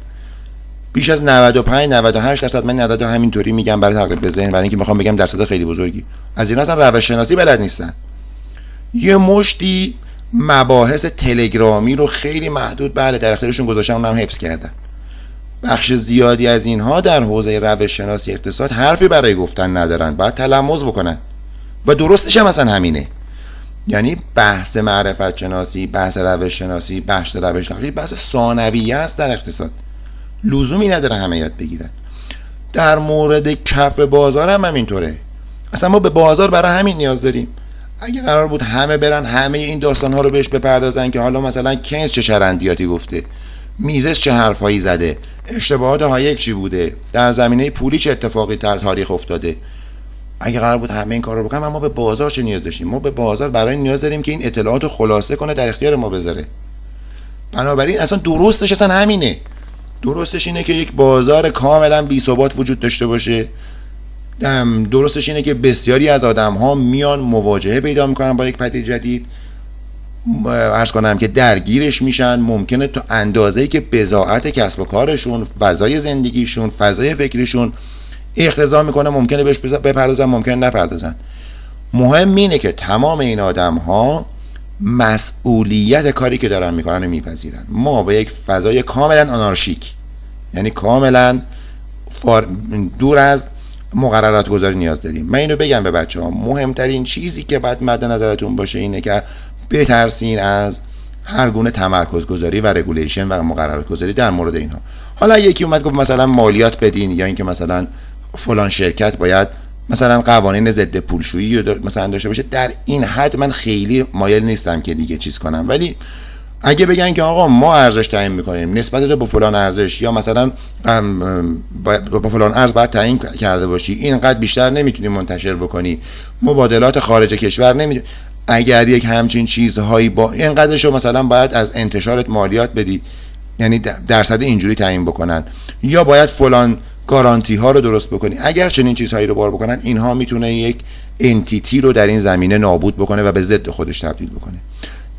بیش از 95 98 درصد من عدد همینطوری میگم برای تقریب ذهن برای اینکه می‌خوام بگم درصد خیلی بزرگی. از این اصلا روش شناسی بلد نیستن. یه مشتی مباحث تلگرامی رو خیلی محدود بله در اختیارشون گذاشتن اونم حفظ کردن. بخش زیادی از اینها در حوزه روش شناسی اقتصاد حرفی برای گفتن ندارن باید تلمز بکنن. و درستش هم اصلا همینه. یعنی بحث معرفت شناسی بحث روش شناسی بحث روش تحقیق بحث ثانویه است در اقتصاد. لزومی نداره همه یاد بگیرن. در مورد کف بازار هم همینطوره. اصلا ما به بازار برای همین نیاز داریم. اگه قرار بود همه برن همه این داستان ها رو بهش بپردازن که حالا مثلا کنز چه شرندیاتی گفته میزش چه حرفایی زده اشتباهات هایک چی بوده در زمینه پولی چه اتفاقی در تاریخ افتاده. اگه قرار بود همه این کار رو بکنم ما به بازار چه نیاز داشتیم. ما به بازار برای نیاز داریم که این اطلاعات خلاصه کنه در اختیار ما بذاره. بنابراین اصلا درستش اصلا همینه. درستش اینه که یک بازار کاملا بی ثبات وجود داشته باشه. درستش اینه که بسیاری از آدم ها میان مواجهه پیدا می‌کنن با یک پدید جدید. ارز کنم که درگیرش میشن. ممکنه تو اندازه‌ای که بزاعت کسب و کارشون فضای زندگیشون فضای فکریشون اقتضا می‌کنه ممکنه بهش بپردازن ممکنه نپردازن. مهم اینه که تمام این آدم ها مسئولیت کاری که دارن می‌کنن میپذیرن. ما به یک فضای کاملا آنارشیک یعنی کاملا دور از مقررات گذاری نیاز داریم. من اینو بگم به بچه ها مهمترین چیزی که باید مد نظرتون باشه اینه که بترسین از هر گونه تمرکز گذاری و رگولیشن و مقررات گذاری در مورد اینها. حالا یکی اومد گفت مثلا مالیات بدین یا اینکه مثلا فلان شرکت باید مثلا قوانین ضد پولشویی مثلا داشته باشه. در این حد من خیلی مایل نیستم که دیگه چیز کنم. ولی اگه بگن که آقا ما ارزش تعیین می‌کنیم نسبت تو با فلان ارزش یا مثلا با فلان ارز باید تعیین کرده باشی اینقدر بیشتر نمی‌تونی منتشر بکنی. مبادلات خارج کشور نمی‌تونی. اگر یک همچین چیزهایی با اینقدرش رو مثلا باید از انتشارت مالیات بدی یعنی درصد اینجوری تعیین بکنن. یا باید فلان گارانتی ها رو درست بکنی. اگر چنین چیزهایی رو بار بکنن اینها می‌تونه یک انتیتی رو در این زمینه نابود بکنه و به ضد خودش تبدیل بکنه.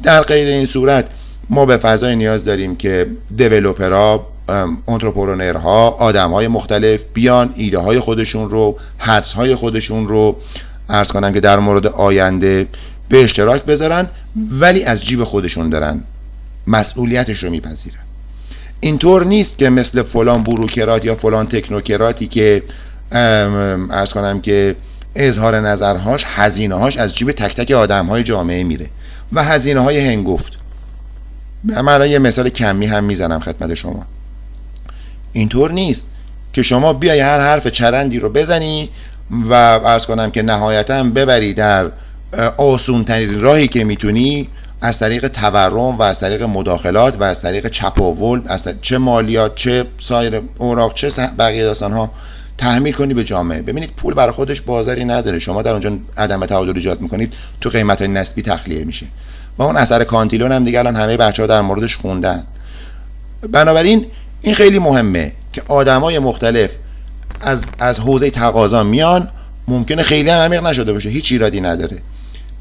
در غیر این صورت ما به فضای نیاز داریم که دیولوپرها انترپرونرها آدم های مختلف بیان ایده های خودشون رو حدس های خودشون رو ارز کنم که در مورد آینده به اشتراک بذارن ولی از جیب خودشون دارن مسئولیتش رو میپذیرن. اینطور نیست که مثل فلان بروکرات یا فلان تکنوکراتی که ارز کنم که اظهار نظرهاش هزینه هاش از جیب تک تک آدم های جامعه میره و هزینه های هنگفت. من یه مثال کمی هم می‌زنم خدمت شما. اینطور نیست که شما بیای هر حرف چرندی رو بزنی و ارز کنم که نهایتا ببری در آسون ترین راهی که می‌تونی از طریق تورم و از طریق مداخلات و از طریق چپاول از چه مالیات چه سایر اوراق چه بقیه داستان ها تحمیل کنی به جامعه. ببینید پول برای خودش بازاری نداره. شما در اونجا عدم تعادل ایجاد می‌کنید تو قیمت نسبی تخلیه میشه. و اون اثر کانتیلون هم دیگه الان همه بچه ها در موردش خوندن. بنابراین این خیلی مهمه که آدمای مختلف از از حوزه تقاضا میان. ممکنه خیلی هم عمیق نشده باشه. هیچ ایرادی نداره.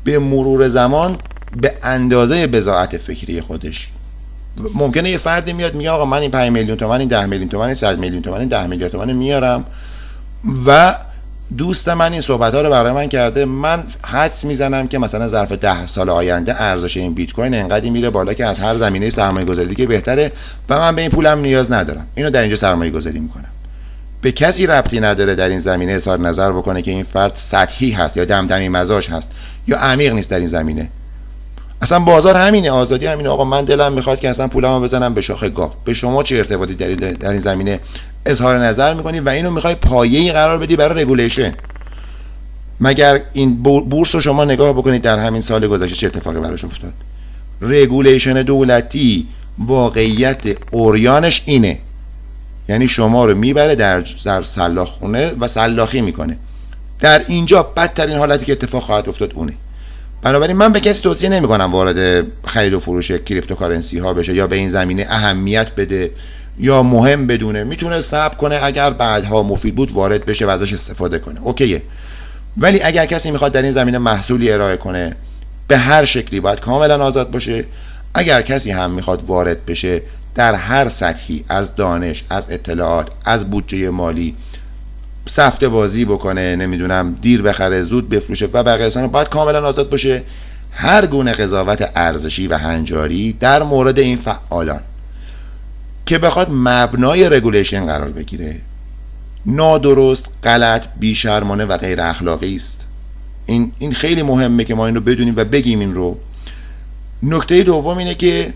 به مرور زمان به اندازه بزاعت فکری خودش. ممکنه یه فردی میاد میگه آقا من این 5 میلیون تومن این 10 میلیون تومن این 100 میلیون تومن این 10 میلیون تومن میارم. و دوست من این صحبت ها رو برای من کرده. من حدس می‌زنم که مثلا ظرف ده سال آینده ارزش این بیت کوین انقدری میره بالا که از هر زمینه سرمایه گذاری دیگه بهتره و من به این پولم نیاز ندارم. اینو در اینجا سرمایه گذاری می‌کنم. به کسی ربطی نداره در این زمینه اظهار نظر بکنه که این فرد سطحی هست یا دمدمی مزاج هست یا عمیق نیست در این زمینه. اصلا بازار همینه آزادی همینه. آقا من دلم می‌خواد که اصلا پولمو بزنم به شاخ گاو به شما چه ارتباطی در, در این زمینه اظهار نظر می‌کنی و اینو می‌خوای پایه‌ای قرار بدی برای regulation. مگر این بورس رو شما نگاه بکنید در همین سال گذشته چه اتفاقی براش افتاد؟ regulation دولتی واقعیت عریانش اینه. یعنی شما رو می‌بره در در سلاخ خونه و سلاخی می‌کنه. در اینجا بدترین حالتی که اتفاق خواهد افتاد اونه. بنابراین من به کسی توصیه نمی کنم وارد خرید و فروش cryptocurrency ها بشه یا به این زمینه اهمیت بده یا مهم بدونه. می‌تونه صبر کنه اگر بعدها مفید بود وارد بشه و ازش استفاده کنه. OK ه. ولی اگر کسی می‌خواد در این زمینه محصولی ارائه کنه به هر شکلی باید کاملا آزاد باشه. اگر کسی هم می‌خواد وارد بشه در هر سطحی از دانش از اطلاعات از بودجه مالی سفته بازی بکنه نمی‌دونم دیر بخره زود بفروشه و بقیه باید کاملا آزاد باشه. هر گونه قضاوت ارزشی و هنجاری در مورد این فعالان که بخواد مبنای رگولیشن قرار بگیره. نادرست غلط بیشرمانه و غیر اخلاقی است. این این خیلی مهمه که ما این رو بدونیم و بگیم این رو. نکته دوم اینه که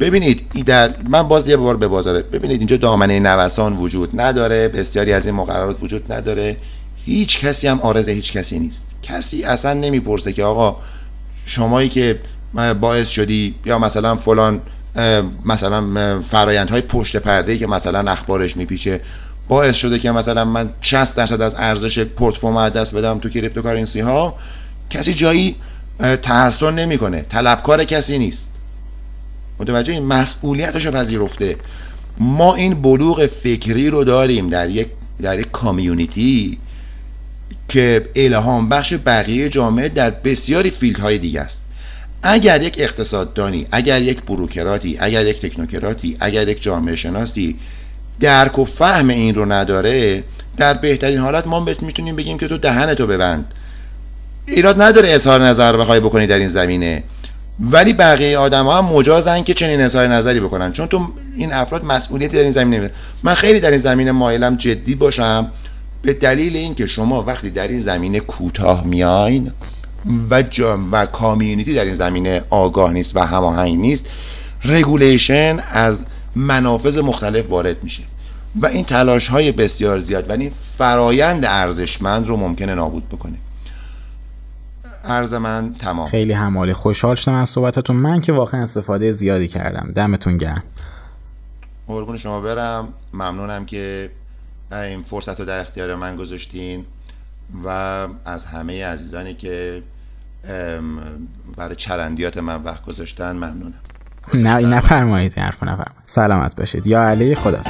ببینید در من باز یه بار به بازاره ببینید اینجا دامنه نوسان وجود نداره بسیاری از این مقررات وجود نداره. هیچ کسی هم آرز هیچ کسی نیست. کسی اصلا نمی‌پرسه که آقا شمایی که باعث شدی یا مثلا فلان مثلا فرایندهای پشت پرده که مثلا اخبارش میپیچه باعث شده که مثلا من 60 درصد از ارزش پورتفولیو دست بدم تو cryptocurrency ها کسی جایی تحصن نمی‌کنه. طلبکار کسی نیست. متوجه مسئولیتش رو پذیرفته. ما این بلوغ فکری رو داریم در یک در یک کامیونیتی که الهام بخش بقیه جامعه در بسیاری فیلد های دیگه است. اگر یک اقتصاددانی اگر یک بروکراتی اگر یک تکنوکراتی اگر یک جامعه شناسی درک و فهم این رو نداره در بهترین حالت ما می‌تونیم بگیم که تو دهنتو ببند. ایراد نداره اظهار نظر بخوای بکنی در این زمینه. ولی بقیه آدم ها هم مجازن که چنین اظهار نظری بکنن. چون تو این افراد مسئولیتی در این زمینه من خیلی در این زمینه مایلم جدی باشم به دلیل اینکه شما وقتی در این زمینه کوتاه میاین و و community در این زمینه آگاه نیست و هماهنگ نیست regulation از منافذ مختلف وارد میشه. و این تلاش های بسیار زیاد و این فرایند ارزشمند رو ممکنه نابود بکنه. عرض من تمام. خیلی همالی. خوشحال شدم از صحبتتون. من که واقعا استفاده زیادی کردم. دمتون گرم. قربون شما برم. ممنونم که این فرصت رو در اختیار من گذاشتین و از همه عزیزانی که برای چرندیات من وقت گذاشتن ممنونم. نه نفرمایید. حرف نفرمایید. سلامت باشید. یا علی خدا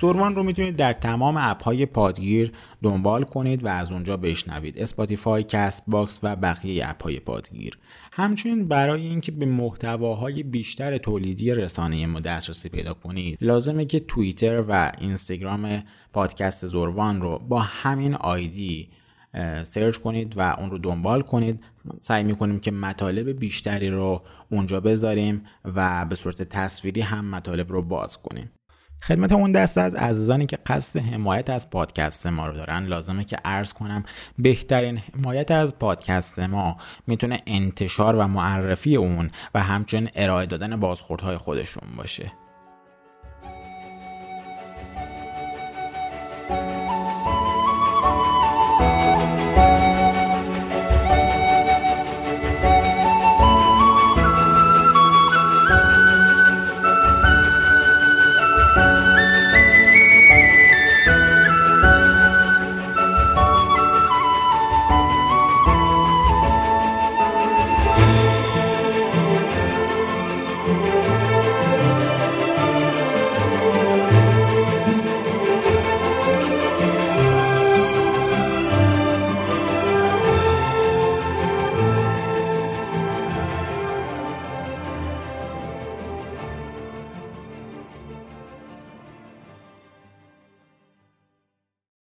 زوروان رو می‌تونید در تمام اپ های پادگیر دنبال کنید و از اونجا بشنوید. اسپاتیفای، کست باکس و بقیه اپ های پادگیر. همچنین برای اینکه به محتواهای بیشتر تولیدی رسانه ما دسترسی پیدا کنید لازمه که توییتر و اینستاگرام پادکست زوروان رو با همین آیدی search کنید و اون رو دنبال کنید. سعی می‌کنیم که مطالب بیشتری رو اونجا بذاریم و به صورت تصویری هم مطالب رو باز کنیم. خدمت اون دست از عزیزانی که قصد حمایت از پادکست ما رو دارن. لازمه که عرض کنم بهترین حمایت از پادکست ما می‌تونه انتشار و معرفی اون و همچنین ارائه دادن بازخوردهای خودشون باشه.